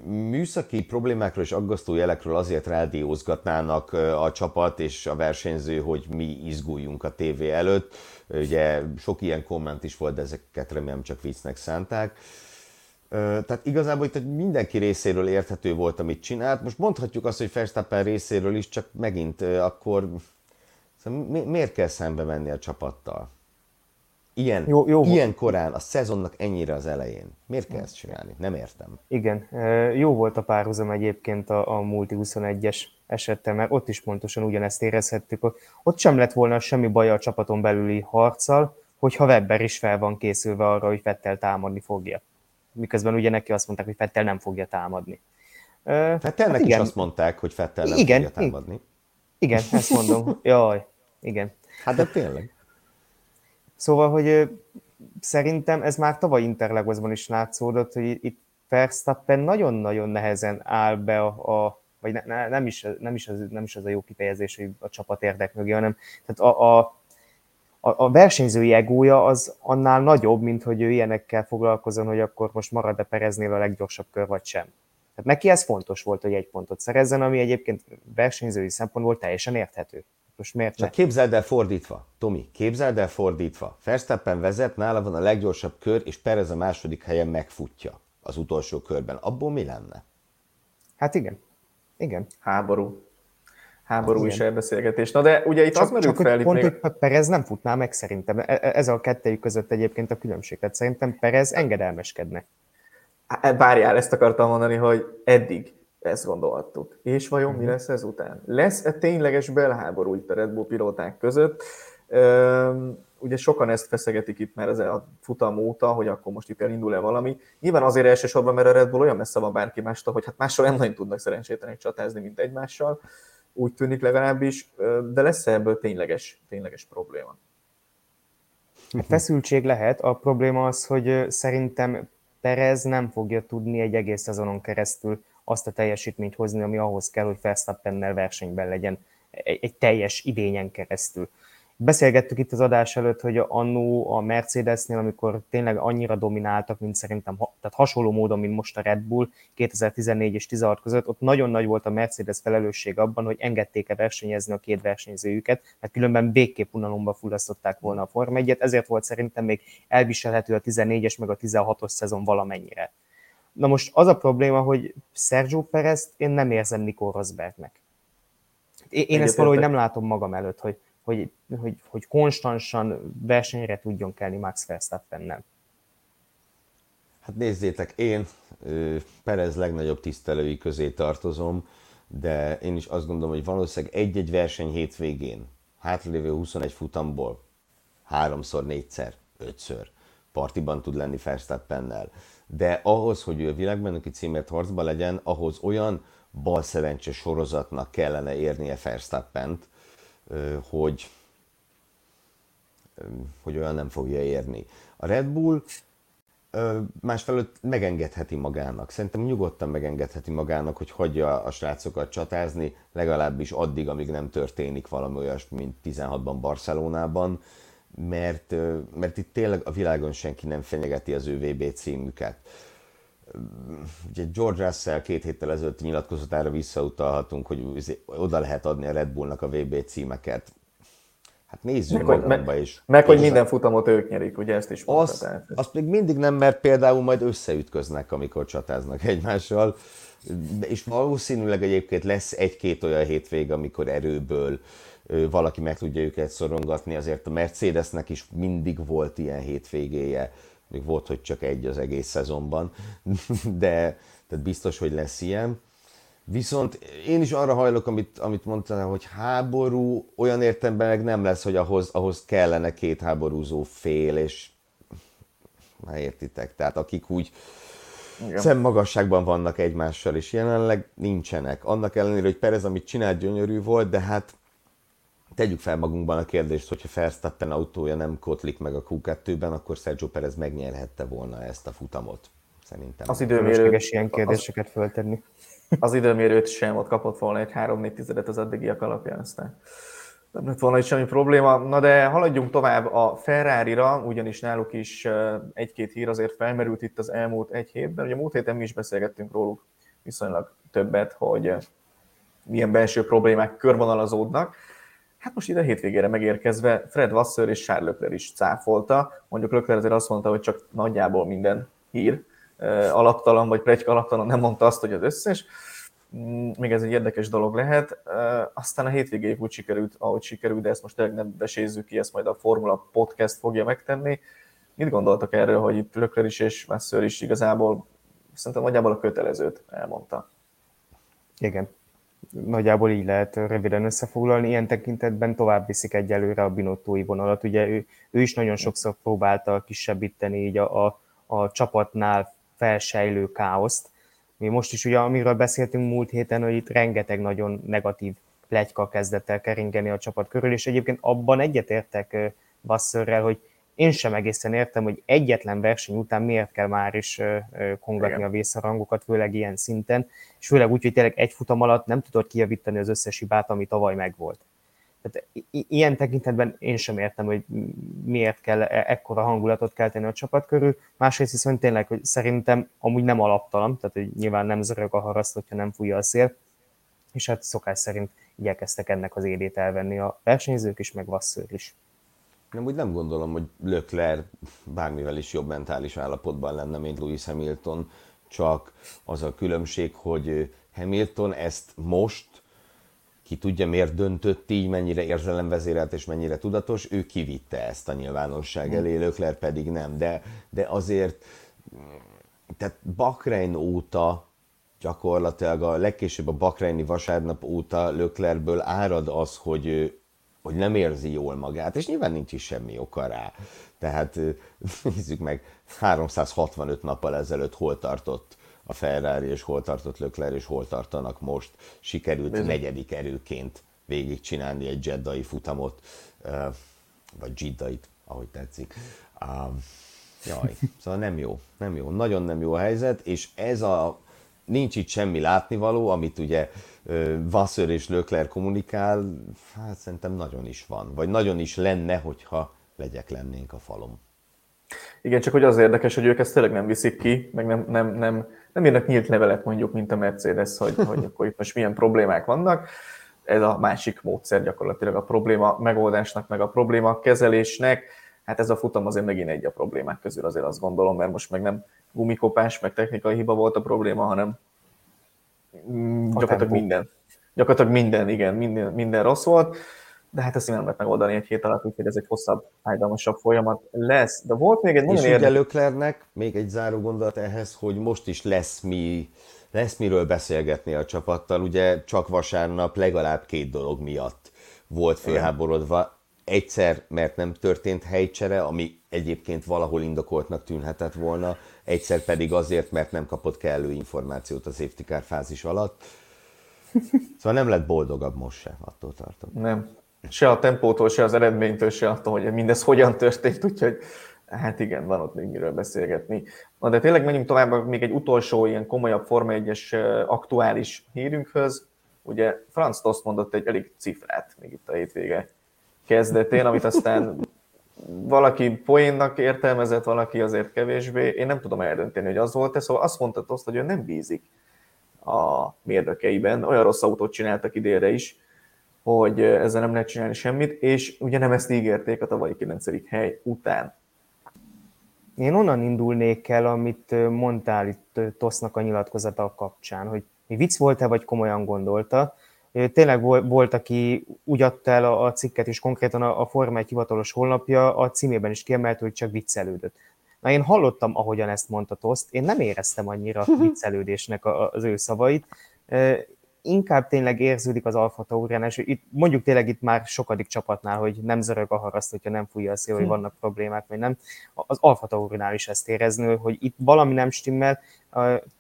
műszaki problémákról és aggasztó jelekről azért rádiózgatnának a csapat és a versenyző, hogy mi izguljunk a tévé előtt. Ugye sok ilyen komment is volt, de ezeket remélem csak viccnek szánták. Tehát igazából itt mindenki részéről érthető volt, amit csinált. Most mondhatjuk azt, hogy Verstappen részéről is, csak megint akkor szóval miért kell szembe menni a csapattal? Ilyen, jó, jó, ilyen korán, a szezonnak ennyire az elején. Miért kell ezt csinálni? Nem értem. Igen, jó volt a párhuzam egyébként a, a Multi 21-es esettel, mert ott is pontosan ugyanezt érezhettük. Ott sem lett volna semmi baj a csapaton belüli harccal, hogyha Webber is fel van készülve arra, hogy Fettel támadni fogja. Miközben ugye neki azt mondták, hogy Fettel nem fogja támadni. Hát igen. is azt mondták, hogy Fettel nem igen, fogja támadni. Igen, ezt mondom. Jaj, igen. Hát de tényleg. Szóval, hogy szerintem ez már tavaly Interlagosban is látszódott, hogy itt Verstappen nagyon-nagyon nehezen áll be a, a vagy ne, ne, nem, is, nem, is az, nem is az a jó kifejezés, hogy a csapat érdek mögé, hanem tehát a, a, a, a versenyzői egója az annál nagyobb, mint hogy ő ilyenekkel foglalkozon, hogy akkor most marad-e Pereznél a leggyorsabb kör, vagy sem. Tehát neki ez fontos volt, hogy egy pontot szerezzen, ami egyébként versenyzői szempontból teljesen érthető. Most miért Csak ne? képzeld el fordítva, Tomi, képzeld el fordítva. Verstappen vezet, nála van a leggyorsabb kör, és Perez a második helyen megfutja az utolsó körben. Abból mi lenne? Hát igen. Igen. Háború. Háború hát is elbeszélgetés. Na de ugye itt csak, az merült fel... Pont, még... hogy Perez nem futná meg szerintem. E- e- ez a kettejük között egyébként a különbség. Tehát szerintem Perez engedelmeskedne. Várjál, ezt akartam mondani, hogy eddig ezt gondolhattuk. És vajon uh-huh. mi mhm. lesz ezután? Lesz-e tényleges belháború itt a Red Bull pilóták között? Üm, ugye sokan ezt feszegetik itt már ez a futam óta, hogy akkor most itt elindul-e valami. Nyilván azért elsősorban, mert a Red Bull olyan messze van bárki mástól, hogy hát mással nem nagyon tudnak szerencsétlenek csatázni, mint egymással. Úgy tűnik legalábbis, de lesz ebből tényleges, tényleges probléma? A feszültség lehet, a probléma az, hogy szerintem Perez nem fogja tudni egy egész szezonon keresztül azt a teljesítményt hozni, ami ahhoz kell, hogy Verstappennel versenyben legyen egy, egy teljes idényen keresztül. Beszélgettük itt az adás előtt, hogy annó a Mercedesnél, amikor tényleg annyira domináltak, mint szerintem, tehát hasonló módon, mint most a Red Bull 2014 és 16 között, ott nagyon nagy volt a Mercedes felelősség abban, hogy engedték-e versenyezni a két versenyzőjüket, mert különben végképp unalomba fullasztották volna a Form 1 ezért volt szerintem még elviselhető a 14-es meg a 16-os szezon valamennyire. Na most az a probléma, hogy Sergio Perez én nem érzem Nico Rosbergnek. Én, én ezt valahogy nem látom magam előtt, hogy, hogy, hogy, hogy konstansan versenyre tudjon kelni Max Verstappennel. Hát nézzétek, én Perez legnagyobb tisztelői közé tartozom, de én is azt gondolom, hogy valószínűleg egy-egy verseny hétvégén, hátralévő 21 futamból háromszor, négyszer, ötször partiban tud lenni Verstappennel de ahhoz, hogy ő a világbajnoki címért harcba legyen, ahhoz olyan balszerencse sorozatnak kellene érnie Verstappent, hogy, hogy olyan nem fogja érni. A Red Bull másfelől megengedheti magának. Szerintem nyugodtan megengedheti magának, hogy hagyja a srácokat csatázni, legalábbis addig, amíg nem történik valami olyasmi, mint 16-ban Barcelonában, mert, mert itt tényleg a világon senki nem fenyegeti az ő VB címüket. Ugye George Russell két héttel ezelőtt nyilatkozatára visszautalhatunk, hogy oda lehet adni a Red Bullnak a VB címeket. Hát nézzük meg, magamba is. Meg, hogy minden futamot ők nyerik, ugye ezt is mondta. Azt, azt még mindig nem, mert például majd összeütköznek, amikor csatáznak egymással. És valószínűleg egyébként lesz egy-két olyan hétvég, amikor erőből valaki meg tudja őket szorongatni, azért a Mercedesnek is mindig volt ilyen hétvégéje, még volt, hogy csak egy az egész szezonban, de tehát biztos, hogy lesz ilyen. Viszont én is arra hajlok, amit, amit mondtál, hogy háború olyan értemben meg nem lesz, hogy ahhoz, ahhoz kellene két háborúzó fél, és már értitek, tehát akik úgy Igen. szemmagasságban vannak egymással, és jelenleg nincsenek. Annak ellenére, hogy Perez, amit csinált, gyönyörű volt, de hát Tegyük fel magunkban a kérdést, hogyha Verstappen autója nem kotlik meg a Q2-ben, akkor Sergio Perez megnyerhette volna ezt a futamot. Szerintem. Az időmérőt, ilyen kérdéseket az, föltenni. Az időmérőt sem ott kapott volna egy 3-4 tizedet az eddigiek alapján, aztán nem lett volna itt semmi probléma. Na de haladjunk tovább a Ferrari-ra, ugyanis náluk is egy-két hír azért felmerült itt az elmúlt egy hétben. Ugye múlt héten mi is beszélgettünk róluk viszonylag többet, hogy milyen belső problémák körvonalazódnak. Hát most ide hétvégére megérkezve Fred Wasser és Charles Leclerc is cáfolta. Mondjuk Leclerc azért azt mondta, hogy csak nagyjából minden hír alaptalan, vagy pregyka alaptalan, nem mondta azt, hogy az összes. Mm, még ez egy érdekes dolog lehet. Aztán a hétvégéig úgy sikerült, ahogy sikerült, de ezt most tényleg nem besézzük ki, ezt majd a Formula Podcast fogja megtenni. Mit gondoltak erről, hogy itt Leclerc is és Wasser is igazából szerintem nagyjából a kötelezőt elmondta? Igen, nagyjából így lehet röviden összefoglalni. Ilyen tekintetben tovább viszik egyelőre a binottói vonalat. Ugye ő, ő is nagyon sokszor próbálta kisebbíteni így a, a, a csapatnál felsejlő káoszt. Mi most is ugye, amiről beszéltünk múlt héten, hogy itt rengeteg nagyon negatív plegyka kezdett el keringeni a csapat körül, és egyébként abban egyetértek Vasszörrel, hogy én sem egészen értem, hogy egyetlen verseny után miért kell már is kongatni Igen. a vészharangokat, főleg ilyen szinten, és főleg úgy, hogy tényleg egy futam alatt nem tudod kijavítani az összes hibát, ami tavaly megvolt. Tehát ilyen tekintetben én sem értem, hogy miért kell e- ekkora hangulatot kelteni a csapat körül. Másrészt viszont tényleg, hogy szerintem amúgy nem alaptalan, tehát hogy nyilván nem zörög a haraszt, hogyha nem fújja a szél, és hát szokás szerint igyekeztek ennek az élét elvenni a versenyzők is, meg Vasször is. Nem, úgy nem gondolom, hogy Lökler bármivel is jobb mentális állapotban lenne, mint Lewis Hamilton, csak az a különbség, hogy Hamilton ezt most ki tudja, miért döntött így, mennyire érzelemvezérelt és mennyire tudatos, ő kivitte ezt a nyilvánosság elé, Lökler pedig nem. De, de azért, tehát Bakrein óta gyakorlatilag a legkésőbb a Bakreini vasárnap óta Löklerből árad az, hogy, hogy nem érzi jól magát, és nyilván nincs is semmi oka rá. Tehát nézzük meg, 365 nappal ezelőtt hol tartott a Ferrari, és hol tartott Lökler, és hol tartanak most. Sikerült Bizony. negyedik erőként végigcsinálni egy jeddai futamot, vagy jiddait, ahogy tetszik. Jaj, szóval nem jó, nem jó, nagyon nem jó a helyzet, és ez a, nincs itt semmi látnivaló, amit ugye Vassör és Lökler kommunikál, hát szerintem nagyon is van, vagy nagyon is lenne, hogyha legyek lennénk a falom. Igen, csak hogy az érdekes, hogy ők ezt tényleg nem viszik ki, meg nem, nem, nem, nem írnak nyílt levelet mondjuk, mint a Mercedes, hogy, hogy akkor itt most milyen problémák vannak. Ez a másik módszer gyakorlatilag a probléma megoldásnak, meg a probléma kezelésnek. Hát ez a futam azért megint egy a problémák közül, azért azt gondolom, mert most meg nem gumikopás, meg technikai hiba volt a probléma, hanem mm, gyakorlatilag minden. Gyakorlatilag minden, igen, minden, minden rossz volt de hát ezt nem lehet megoldani egy hét alatt, úgyhogy ez egy hosszabb, fájdalmasabb folyamat lesz. De volt még egy nagyon És ugye Löklernek még egy záró gondolat ehhez, hogy most is lesz mi, lesz miről beszélgetni a csapattal, ugye csak vasárnap legalább két dolog miatt volt fölháborodva. Egyszer, mert nem történt helycsere, ami egyébként valahol indokoltnak tűnhetett volna, egyszer pedig azért, mert nem kapott kellő információt a safety car fázis alatt. Szóval nem lett boldogabb most sem, attól tartom. Nem, se a tempótól, se az eredménytől, se attól, hogy mindez hogyan történt, úgyhogy hát igen, van ott még miről beszélgetni. Na de tényleg menjünk tovább még egy utolsó ilyen komolyabb Forma 1-es aktuális hírünkhöz. Ugye Franz Tost mondott egy elég cifrát még itt a hétvége kezdetén, amit aztán valaki poénnak értelmezett, valaki azért kevésbé. Én nem tudom eldönteni, hogy az volt-e, szóval azt mondta Tost, hogy ő nem bízik a mérdekeiben. Olyan rossz autót csináltak idénre is, hogy ezzel nem lehet csinálni semmit, és ugye nem ezt ígérték a tavalyi 9. hely után. Én onnan indulnék el, amit mondtál itt Tosznak a nyilatkozata kapcsán, hogy vicc volt-e, vagy komolyan gondolta. Tényleg volt, aki úgy adta el a cikket, és konkrétan a Forma 1 hivatalos honlapja a címében is kiemelt, hogy csak viccelődött. Na én hallottam, ahogyan ezt mondta Toszt, én nem éreztem annyira viccelődésnek az ő szavait inkább tényleg érződik az Alfa Taurán, és itt mondjuk tényleg itt már sokadik csapatnál, hogy nem zörög a haraszt, hogyha nem fújja a szél, hogy hm. vannak problémák, vagy nem. Az Alfa Taurinál is ezt érezni, hogy itt valami nem stimmel.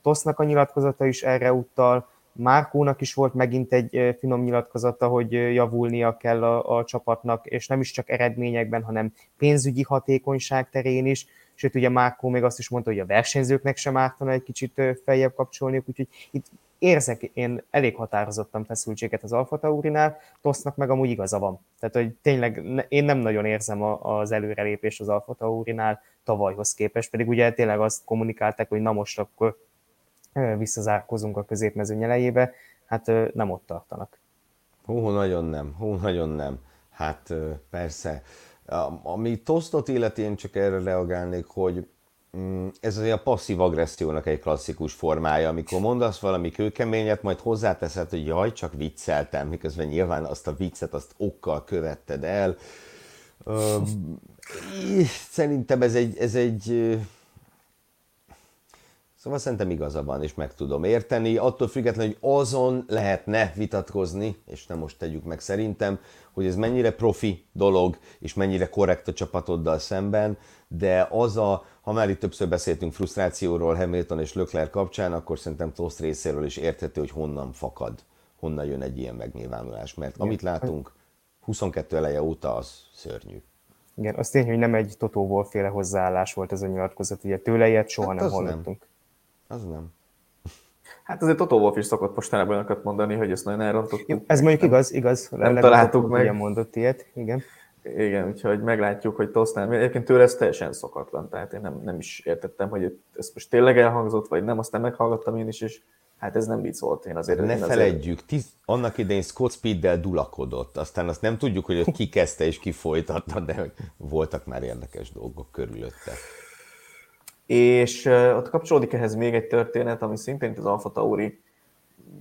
Tosznak a nyilatkozata is erre utal, Márkónak is volt megint egy finom nyilatkozata, hogy javulnia kell a, a csapatnak, és nem is csak eredményekben, hanem pénzügyi hatékonyság terén is. Sőt, ugye Márkó még azt is mondta, hogy a versenyzőknek sem ártana egy kicsit feljebb kapcsolniuk, úgyhogy itt érzek én elég határozottan feszültséget az Alfa Taurinál, Tosznak meg amúgy igaza van. Tehát, hogy tényleg én nem nagyon érzem az előrelépést az Alfa Taurinál tavalyhoz képest, pedig ugye tényleg azt kommunikálták, hogy na most akkor visszazárkozunk a középmező nyelejébe, hát nem ott tartanak. Hú, nagyon nem, hú, nagyon nem. Hát persze. Ami Tosztot illeti, én csak erre reagálnék, hogy Mm, ez azért a passzív agressziónak egy klasszikus formája, amikor mondasz valami kőkeményet, majd hozzáteszed, hogy jaj, csak vicceltem, miközben nyilván azt a viccet, azt okkal követted el. Szerintem ez egy, ez egy Szóval szerintem igaza van, és meg tudom érteni. Attól függetlenül, hogy azon lehetne vitatkozni, és nem most tegyük meg szerintem, hogy ez mennyire profi dolog, és mennyire korrekt a csapatoddal szemben, de az a, ha már itt többször beszéltünk frusztrációról Hamilton és Lökler kapcsán, akkor szerintem Tost részéről is érthető, hogy honnan fakad, honnan jön egy ilyen megnyilvánulás, mert amit látunk 22 eleje óta, az szörnyű. Igen, az tény, hogy nem egy Totó féle hozzáállás volt ez a nyilatkozat, ugye tőle ilyet soha hát nem hallottunk. Nem. Az nem. Hát azért Toto Wolff is szokott mostanában olyanokat mondani, hogy ezt nagyon elrontottuk. Ez mondjuk igaz, igaz. Nem találtuk meg. Igen mondott ilyet, igen. Igen, úgyhogy meglátjuk, hogy Tosznál. Egyébként tőle ez teljesen szokatlan, tehát én nem, nem is értettem, hogy ez most tényleg elhangzott, vagy nem, aztán meghallgattam én is, és hát ez nem vicc volt. Én azért, ne én feledjük, azért... tiz, annak idején Scott Speeddel dulakodott, aztán azt nem tudjuk, hogy ki kezdte és ki folytatta, de voltak már érdekes dolgok körülötte. És ott kapcsolódik ehhez még egy történet, ami szintén az Alfa Tauri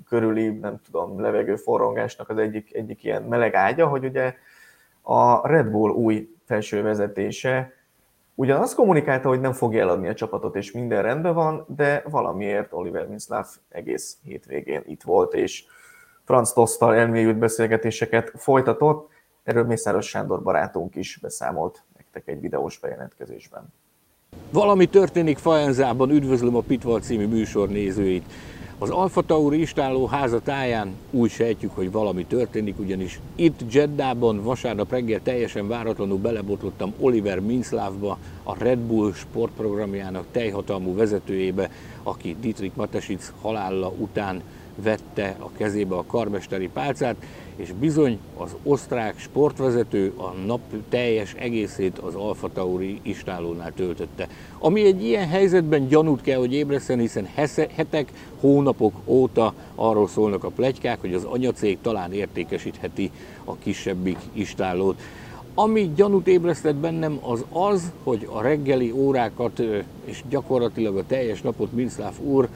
körüli, nem tudom, levegő forrongásnak az egyik, egyik ilyen meleg ágya, hogy ugye a Red Bull új felső vezetése ugyan azt kommunikálta, hogy nem fogja eladni a csapatot, és minden rendben van, de valamiért Oliver Minslav egész hétvégén itt volt, és Franz Tosztal elmélyült beszélgetéseket folytatott. Erről Mészáros Sándor barátunk is beszámolt nektek egy videós bejelentkezésben. Valami történik Fajenzában, üdvözlöm a Pitval című műsor nézőit. Az Alfa Tauri istálló háza táján úgy sejtjük, hogy valami történik, ugyanis itt Jeddában vasárnap reggel teljesen váratlanul belebotlottam Oliver Minszlávba, a Red Bull sportprogramjának teljhatalmú vezetőjébe, aki Dietrich Matesic halála után vette a kezébe a karmesteri pálcát, és bizony az osztrák sportvezető a nap teljes egészét az Alfa Tauri istálónál töltötte. Ami egy ilyen helyzetben gyanút kell, hogy ébreszten, hiszen hetek, hónapok óta arról szólnak a plegykák, hogy az anyacég talán értékesítheti a kisebbik istálót. Ami gyanút ébresztett bennem az az, hogy a reggeli órákat és gyakorlatilag a teljes napot Minszláv úr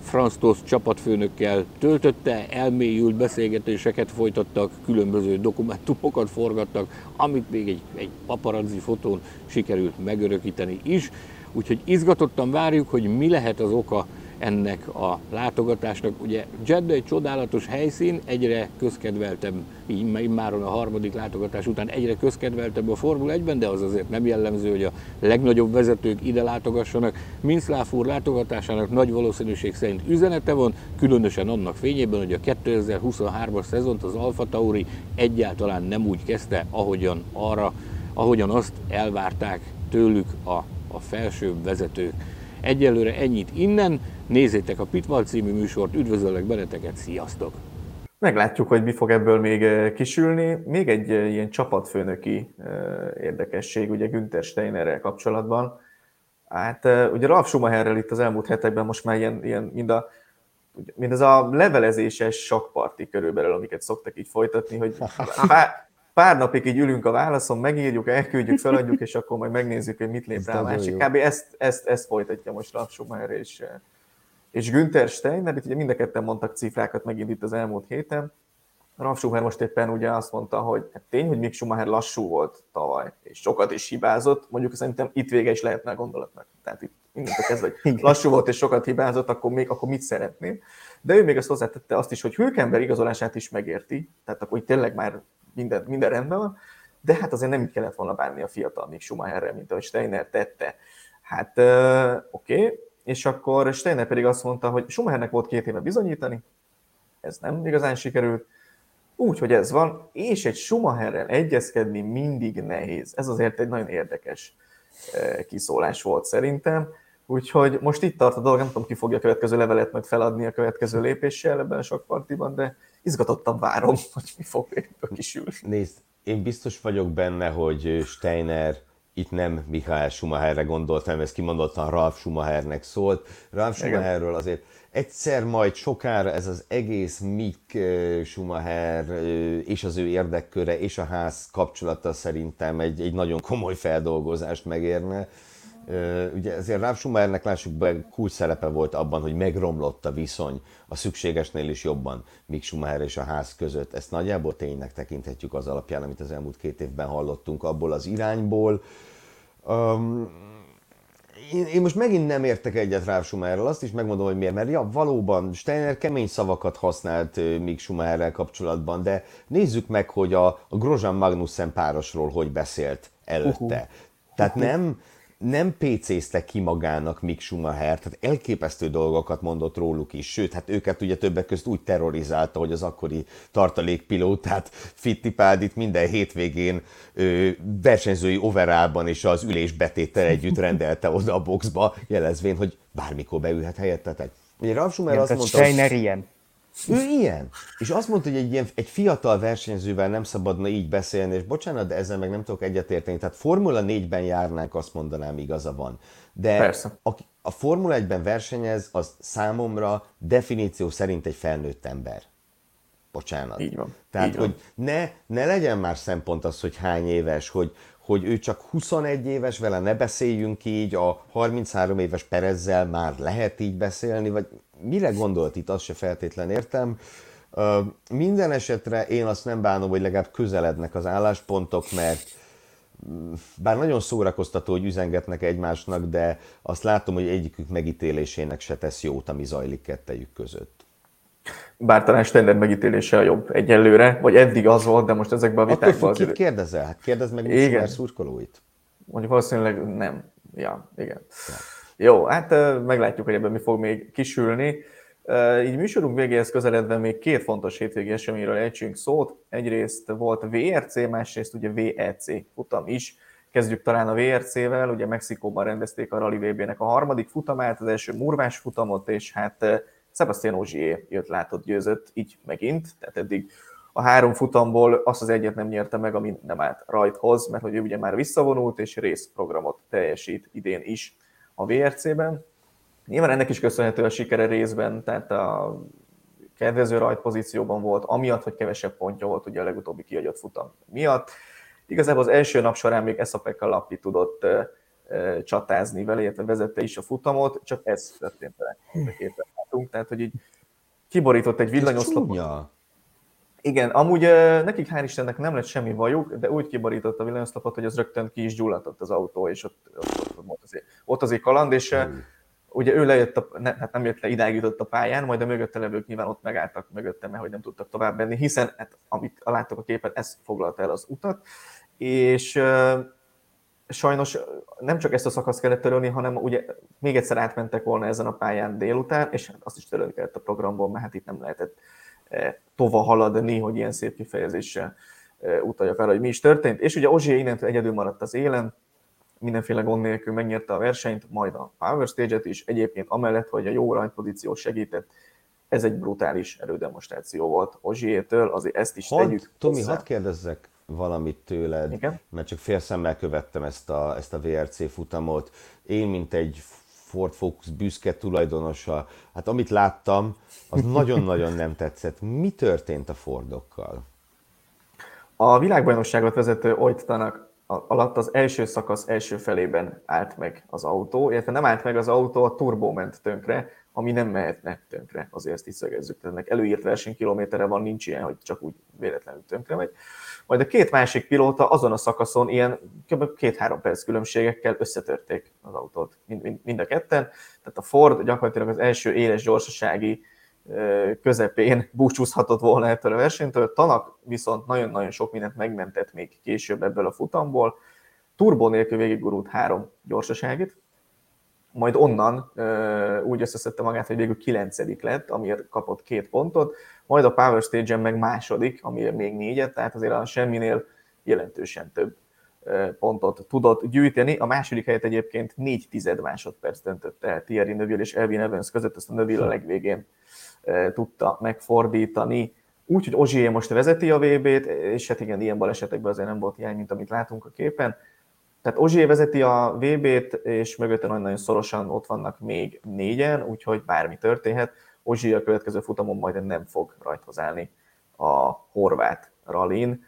Franz Tosz csapatfőnökkel töltötte, elmélyült beszélgetéseket folytattak, különböző dokumentumokat forgattak, amit még egy, egy paparazzi fotón sikerült megörökíteni is. Úgyhogy izgatottan várjuk, hogy mi lehet az oka ennek a látogatásnak. Ugye Jeddah egy csodálatos helyszín, egyre közkedveltebb, így már a harmadik látogatás után egyre közkedveltebb a Formula 1-ben, de az azért nem jellemző, hogy a legnagyobb vezetők ide látogassanak. Minszláf úr látogatásának nagy valószínűség szerint üzenete van, különösen annak fényében, hogy a 2023-as szezont az Alfa Tauri egyáltalán nem úgy kezdte, ahogyan arra, ahogyan azt elvárták tőlük a, a felsőbb vezetők. Egyelőre ennyit innen, Nézzétek a Pitval című műsort, üdvözöllek benneteket, sziasztok! Meglátjuk, hogy mi fog ebből még eh, kisülni. Még egy eh, ilyen csapatfőnöki eh, érdekesség, ugye Günther Steinerrel kapcsolatban. Hát ugye Ralf Schumacherrel itt az elmúlt hetekben most már ilyen, ilyen mind, a, mind az a levelezéses sakparti körülbelül, amiket szoktak így folytatni, hogy pár, napig így ülünk a válaszon, megírjuk, elküldjük, feladjuk, és akkor majd megnézzük, hogy mit lép rá a másik. Kb. Ezt, ezt, ezt folytatja most Ralf Schumacher és és Günther Steiner, itt ugye mind a ketten mondtak cifrákat megint itt az elmúlt héten, Ralf Schumacher most éppen ugye azt mondta, hogy hát tény, hogy Mick Schumacher lassú volt tavaly, és sokat is hibázott, mondjuk szerintem itt vége is lehetne a gondolatnak. Tehát itt mindent kezdve, hogy lassú volt és sokat hibázott, akkor még akkor mit szeretnél. De ő még azt hozzátette azt is, hogy Hülkenberg igazolását is megérti, tehát akkor itt tényleg már minden, minden rendben van, de hát azért nem így kellett volna bánni a fiatal Mick Schumacherre, mint ahogy Steiner tette. Hát oké, okay, és akkor Steiner pedig azt mondta, hogy Schumachernek volt két éve bizonyítani, ez nem igazán sikerült, úgyhogy ez van, és egy Schumacherrel egyezkedni mindig nehéz. Ez azért egy nagyon érdekes kiszólás volt szerintem. Úgyhogy most itt tart a dolog, nem tudom, ki fogja a következő levelet majd feladni a következő lépéssel ebben a sok partiban, de izgatottan várom, hogy mi fog ebből kisülni. Nézd, én biztos vagyok benne, hogy Steiner itt nem Michael Schumacherre gondoltam, ez kimondottan Ralf Schumachernek szólt. Ralf Schumacherről azért egyszer majd sokára ez az egész Mick eh, Schumacher eh, és az ő érdekköre és a ház kapcsolata szerintem egy, egy nagyon komoly feldolgozást megérne. Ugye ezért Ralf Schumachernek lássuk be, kulcs szerepe volt abban, hogy megromlott a viszony a szükségesnél is jobban Mick Schumacher és a ház között. Ezt nagyjából tényleg tekinthetjük az alapján, amit az elmúlt két évben hallottunk abból az irányból. Um, én, én most megint nem értek egyet Ralf Schumacherrel, azt is megmondom, hogy miért, mert ja, valóban Steiner kemény szavakat használt még Schumacherrel kapcsolatban, de nézzük meg, hogy a, a Grozan Magnussen párosról hogy beszélt előtte. Uh-huh. Tehát nem, nem PC-zte ki magának Mick Schumacher, tehát elképesztő dolgokat mondott róluk is, sőt, hát őket ugye többek között úgy terrorizálta, hogy az akkori tartalékpilótát Fittipaldit minden hétvégén ö, versenyzői overában és az ülésbetéttel együtt rendelte oda a boxba, jelezvén, hogy bármikor beülhet helyette, tehát Ugye Ralf Schumer azt mondta, hogy... ilyen. Ő ilyen. És azt mondta, hogy egy, ilyen, egy fiatal versenyzővel nem szabadna így beszélni, és bocsánat, de ezzel meg nem tudok egyetérteni. Tehát Formula 4-ben járnánk, azt mondanám, igaza van. De Persze. A, a Formula 1-ben versenyez, az számomra definíció szerint egy felnőtt ember. Bocsánat. Így van. Tehát, így hogy van. Ne, ne legyen már szempont az, hogy hány éves, hogy, hogy ő csak 21 éves, vele ne beszéljünk így, a 33 éves Perezzel már lehet így beszélni, vagy mire gondolt itt, azt se feltétlen értem. Minden esetre én azt nem bánom, hogy legalább közelednek az álláspontok, mert mm, bár nagyon szórakoztató, hogy üzengetnek egymásnak, de azt látom, hogy egyikük megítélésének se tesz jót, ami zajlik kettejük között. Bár talán Stender megítélése a jobb egyelőre, vagy eddig az volt, de most ezekben a vitákban az... Kit kérdezel? Hát kérdezd meg igen. szurkolóit. Mondjuk valószínűleg nem. Ja, igen. Ja. Jó, hát meglátjuk, hogy ebben mi fog még kisülni. Így műsorunk végéhez közeledve még két fontos hétvégi eseményről ejtsünk szót. Egyrészt volt VRC, másrészt ugye VEC futam is. Kezdjük talán a VRC-vel, ugye Mexikóban rendezték a Rally VB-nek a harmadik futamát, az első murvás futamot, és hát Sebastian Ogier jött, látott, győzött, így megint, tehát eddig a három futamból azt az egyet nem nyerte meg, ami nem állt rajthoz, mert hogy ő ugye már visszavonult, és részprogramot teljesít idén is a VRC-ben. Nyilván ennek is köszönhető a sikere részben, tehát a kedvező rajtpozícióban volt, amiatt, hogy kevesebb pontja volt ugye a legutóbbi kiadott futam miatt. Igazából az első nap során még Eszapeka Lappi tudott csatázni vele, illetve vezette is a futamot, csak ez történt vele. Tehát, hogy így kiborított egy villanyoszlopot. Igen, amúgy nekik hál' Istennek nem lett semmi vajuk, de úgy kiborított a villanyoszlopot, hogy az rögtön ki is gyulladott az autó, és ott, ott, ott, ott, azért, ott azért kaland, és mm. ugye ő lejött, a, ne, hát nem jött le, idáig jutott a pályán, majd a mögötte levők nyilván ott megálltak mögötte, mert hogy nem tudtak tovább menni, hiszen hát, amit láttok a képet, ez foglalta el az utat, és sajnos nem csak ezt a szakaszt kellett törölni, hanem ugye még egyszer átmentek volna ezen a pályán délután, és hát azt is törölni kellett a programból, mert hát itt nem lehetett tova haladni, hogy ilyen szép kifejezéssel utaljak arra, hogy mi is történt. És ugye Ozsié innentől egyedül maradt az élen, mindenféle gond nélkül megnyerte a versenyt, majd a Power Stage-et is, egyébként amellett, hogy a jó rajtpozíció segített, ez egy brutális erődemonstráció volt Ozsiétől, azért ezt is had, tegyük. Tomi, hadd kérdezzek valamit tőled, Igen? mert csak fél szemmel követtem ezt a, ezt a VRC futamot. Én, mint egy Ford Focus büszke tulajdonosa, hát amit láttam, az nagyon-nagyon nem tetszett. Mi történt a Fordokkal? A világbajnokságot vezető Oit alatt az első szakasz első felében állt meg az autó, illetve nem állt meg az autó, a turbó ment tönkre, ami nem mehetne tönkre, azért ezt is szögezzük. Tehát ennek előírt versenykilométerre van, nincs ilyen, hogy csak úgy véletlenül tönkre megy. Majd a két másik pilóta azon a szakaszon ilyen kb. két-három perc különbségekkel összetörték az autót, mind, mind, mind a ketten. Tehát a Ford gyakorlatilag az első éles gyorsasági közepén búcsúzhatott volna ettől a versenytől. Tanak viszont nagyon-nagyon sok mindent megmentett még később ebből a futamból. Turbo nélkül végigurult három gyorsaságit, majd onnan úgy összeszedte magát, hogy végül kilencedik lett, amiért kapott két pontot, majd a Power Stage-en meg második, amiért még négyet, tehát azért a semminél jelentősen több pontot tudott gyűjteni. A második helyet egyébként 4 tized másodperc döntött el Thierry Neuville és Elvin Evans között, ezt a Neuville a legvégén tudta megfordítani. Úgyhogy Ozsié most vezeti a VB-t, és hát igen, ilyen balesetekben azért nem volt hiány, mint amit látunk a képen. Tehát Ozsié vezeti a VB-t, és mögötte nagyon-nagyon szorosan ott vannak még négyen, úgyhogy bármi történhet. Ozsié a következő futamon majd nem fog rajthoz állni a horvát rallin,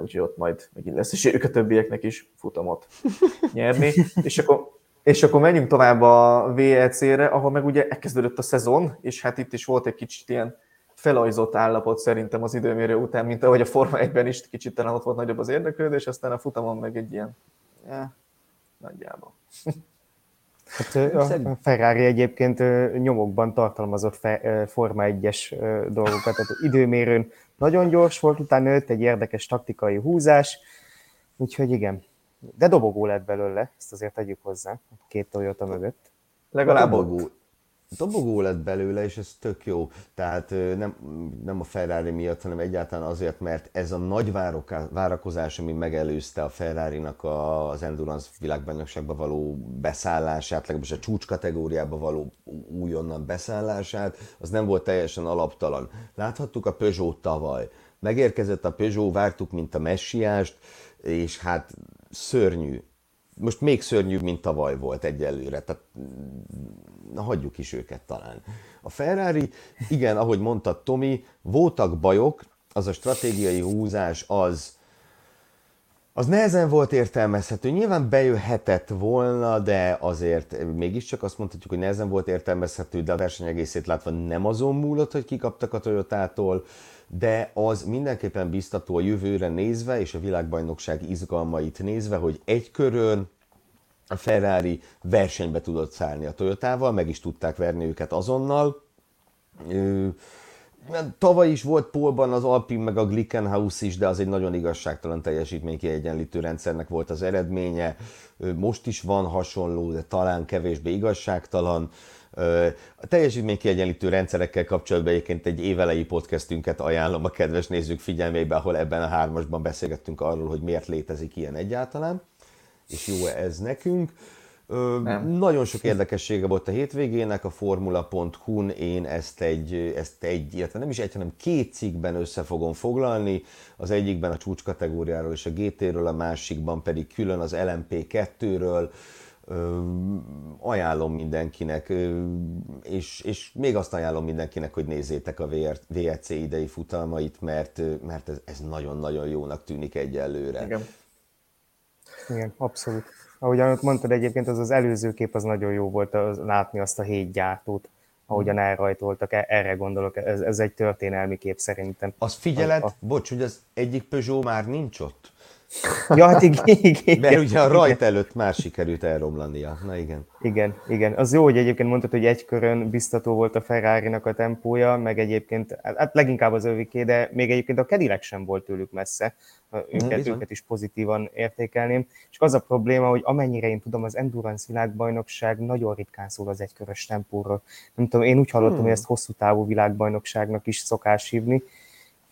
úgyhogy ott majd megint lesz esélyük a többieknek is futamot nyerni. És akkor, és akkor menjünk tovább a VEC-re, ahol meg ugye elkezdődött a szezon, és hát itt is volt egy kicsit ilyen felajzott állapot szerintem az időmérő után, mint ahogy a Forma 1-ben is kicsit talán ott volt nagyobb az érdeklődés, aztán a futamon meg egy ilyen, ja, nagyjából. Hát a Ferrari egyébként nyomokban tartalmazott Forma 1-es dolgokat, tehát időmérőn nagyon gyors volt, utána jött egy érdekes taktikai húzás, úgyhogy igen. De dobogó lett belőle, ezt azért tegyük hozzá, két Toyota mögött. Legalább dobogó. Dobogó lett belőle, és ez tök jó. Tehát nem, nem a Ferrari miatt, hanem egyáltalán azért, mert ez a nagy várakozás, ami megelőzte a Ferrari-nak az Endurance világbajnokságba való beszállását, legalábbis a csúcs kategóriába való újonnan beszállását, az nem volt teljesen alaptalan. Láthattuk a Peugeot tavaly. Megérkezett a Peugeot, vártuk, mint a messiást, és hát szörnyű most még szörnyűbb, mint tavaly volt egyelőre, tehát na, hagyjuk is őket talán. A Ferrari, igen, ahogy mondta Tomi, voltak bajok, az a stratégiai húzás az, az nehezen volt értelmezhető. Nyilván bejöhetett volna, de azért mégiscsak azt mondhatjuk, hogy nehezen volt értelmezhető, de a verseny egészét látva nem azon múlott, hogy kikaptak a Toyotától, de az mindenképpen biztató a jövőre nézve, és a világbajnokság izgalmait nézve, hogy egy körön a Ferrari versenybe tudott szállni a Toyotával, meg is tudták verni őket azonnal. Tavaly is volt Polban az Alpin meg a Glickenhaus is, de az egy nagyon igazságtalan teljesítménykiegyenlítő rendszernek volt az eredménye. Most is van hasonló, de talán kevésbé igazságtalan. A teljesítménykiegyenlítő rendszerekkel kapcsolatban egyébként egy évelei podcastünket ajánlom a kedves nézők figyelmébe, ahol ebben a hármasban beszélgettünk arról, hogy miért létezik ilyen egyáltalán, és jó ez nekünk. Nem. Nagyon sok érdekessége volt a hétvégének, a Formula.hu-n én ezt egy, ezt egy, illetve nem is egy, hanem két cikkben össze fogom foglalni, az egyikben a csúcskategóriáról és a GT-ről, a másikban pedig külön az LMP2-ről, ajánlom mindenkinek, és, és még azt ajánlom mindenkinek, hogy nézzétek a VRC idei futalmait, mert, mert ez, ez nagyon-nagyon jónak tűnik egyelőre. Igen. Igen, abszolút. Ahogyan mondtad egyébként, az az előző kép az nagyon jó volt az, látni azt a hét gyártót, ahogyan elrajtoltak, e, erre gondolok, ez, ez egy történelmi kép szerintem. Az figyeled, a, a... bocs, hogy az egyik Peugeot már nincs ott? Ja, hát igen, igen. Mert ugye a rajt előtt már sikerült elromlania. Na igen. Igen, igen. Az jó, hogy egyébként mondtad, hogy egy körön biztató volt a ferrari a tempója, meg egyébként, hát leginkább az öviké, de még egyébként a Cadillac sem volt tőlük messze. Őket, mm, őket is pozitívan értékelném. És az a probléma, hogy amennyire én tudom, az Endurance világbajnokság nagyon ritkán szól az egykörös tempóról. Nem tudom, én úgy hallottam, hmm. hogy ezt hosszú távú világbajnokságnak is szokás hívni,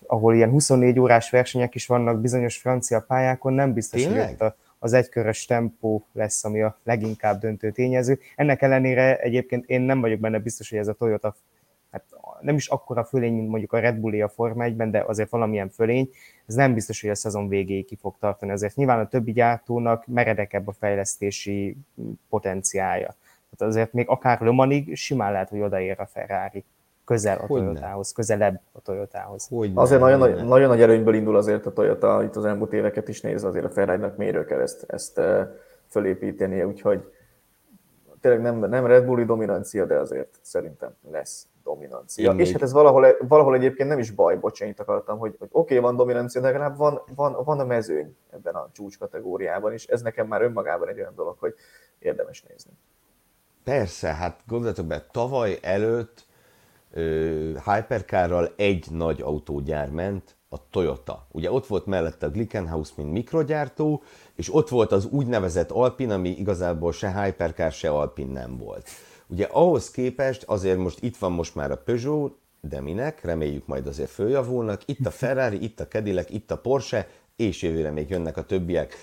ahol ilyen 24 órás versenyek is vannak bizonyos francia pályákon, nem biztos, Tényleg? hogy ott a, az egykörös tempó lesz, ami a leginkább döntő tényező. Ennek ellenére egyébként én nem vagyok benne biztos, hogy ez a Toyota hát nem is akkora fölény, mint mondjuk a Red Bull a Forma 1-ben, de azért valamilyen fölény, ez nem biztos, hogy a szezon végéig ki fog tartani. Azért nyilván a többi gyártónak meredekebb a fejlesztési potenciálja. Tehát azért még akár Le Manig simán lehet, hogy odaér a Ferrari közel a Hogyne. Toyotához, közelebb a Toyotához. Hogyne. Azért nagyon, nagy, nagyon nagy erőnyből indul azért a Toyota, itt az elmúlt éveket is nézve azért a Ferrari-nak méről kell ezt, ezt fölépítenie, úgyhogy tényleg nem, nem Red Bulli dominancia, de azért szerintem lesz dominancia. Én és még... hát ez valahol, valahol egyébként nem is baj, bocsánat, akartam, hogy, hogy oké, okay, van dominancia, de legalább van, van, van a mezőny ebben a csúcs kategóriában, és ez nekem már önmagában egy olyan dolog, hogy érdemes nézni. Persze, hát gondoljatok be, tavaly előtt Hypercarral egy nagy autógyár ment, a Toyota. Ugye ott volt mellette a Glickenhaus, mint mikrogyártó, és ott volt az úgynevezett Alpin, ami igazából se Hypercar, se Alpin nem volt. Ugye ahhoz képest azért most itt van most már a Peugeot, de minek, reméljük majd azért följavulnak, itt a Ferrari, itt a Cadillac, itt a Porsche, és jövőre még jönnek a többiek.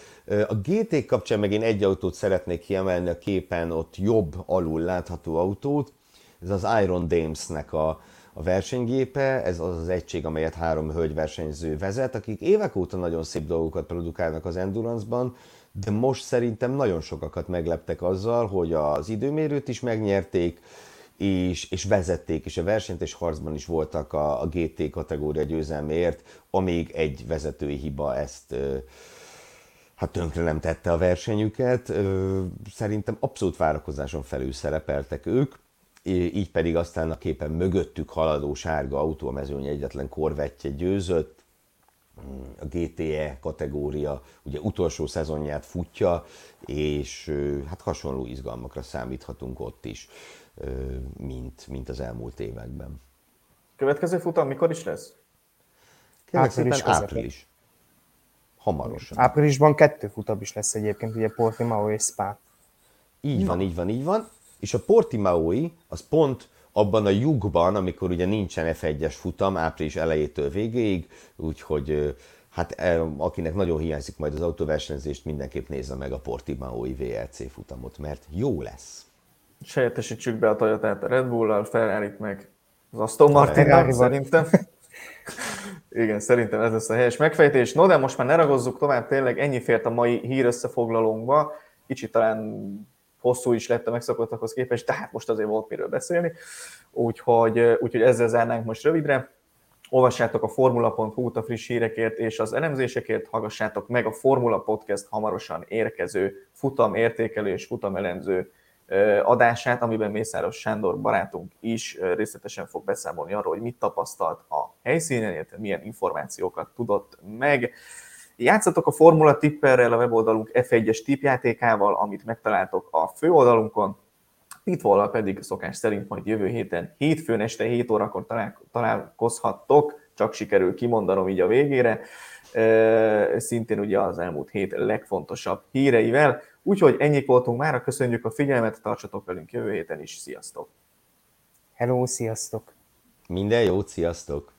A GT kapcsán meg én egy autót szeretnék kiemelni a képen, ott jobb alul látható autót, ez az Iron Dames-nek a, a versenygépe, ez az az egység, amelyet három hölgyversenyző vezet, akik évek óta nagyon szép dolgokat produkálnak az Endurance-ban, de most szerintem nagyon sokakat megleptek azzal, hogy az időmérőt is megnyerték, és, és vezették is a versenyt, és harcban is voltak a, a GT kategória győzelméért, amíg egy vezetői hiba ezt hát tönkre nem tette a versenyüket. Szerintem abszolút várakozáson felül szerepeltek ők így pedig aztán a képen mögöttük haladó sárga autó a mezőny egyetlen korvettje győzött, a GTE kategória ugye utolsó szezonját futja, és hát hasonló izgalmakra számíthatunk ott is, mint, mint az elmúlt években. Következő futam mikor is lesz? Április, április. Hamarosan. Áprilisban kettő futam is lesz egyébként, ugye Portimao és Spa. Így van, így van, így van és a Portimaoi az pont abban a lyukban, amikor ugye nincsen F1-es futam április elejétől végéig, úgyhogy hát akinek nagyon hiányzik majd az autóversenyzést, mindenképp nézze meg a Portimaoi VLC futamot, mert jó lesz. Sejetesítsük be a Toyota-t a Red Bull-al, ferrari meg az Aston martin szerintem. Igen, szerintem ez lesz a helyes megfejtés. No, de most már ne ragozzuk tovább, tényleg ennyi fért a mai hír összefoglalónkba. Kicsit talán hosszú is lett a megszokottakhoz képest, de hát most azért volt miről beszélni. Úgyhogy, úgyhogy ezzel zárnánk most rövidre. Olvassátok a formula.hu-t a friss hírekért és az elemzésekért, hallgassátok meg a Formula Podcast hamarosan érkező futam értékelő és futam elemző adását, amiben Mészáros Sándor barátunk is részletesen fog beszámolni arról, hogy mit tapasztalt a helyszínen, illetve milyen információkat tudott meg. Játszatok a Formula Tipperrel, a weboldalunk F1-es tipjátékával, amit megtaláltok a főoldalunkon, Pitwall pedig szokás szerint majd jövő héten hétfőn este 7 órakor találkozhattok, csak sikerül kimondanom így a végére, szintén ugye az elmúlt hét legfontosabb híreivel. Úgyhogy ennyik voltunk már, köszönjük a figyelmet, tartsatok velünk jövő héten is, sziasztok! Hello, sziasztok! Minden jót, sziasztok!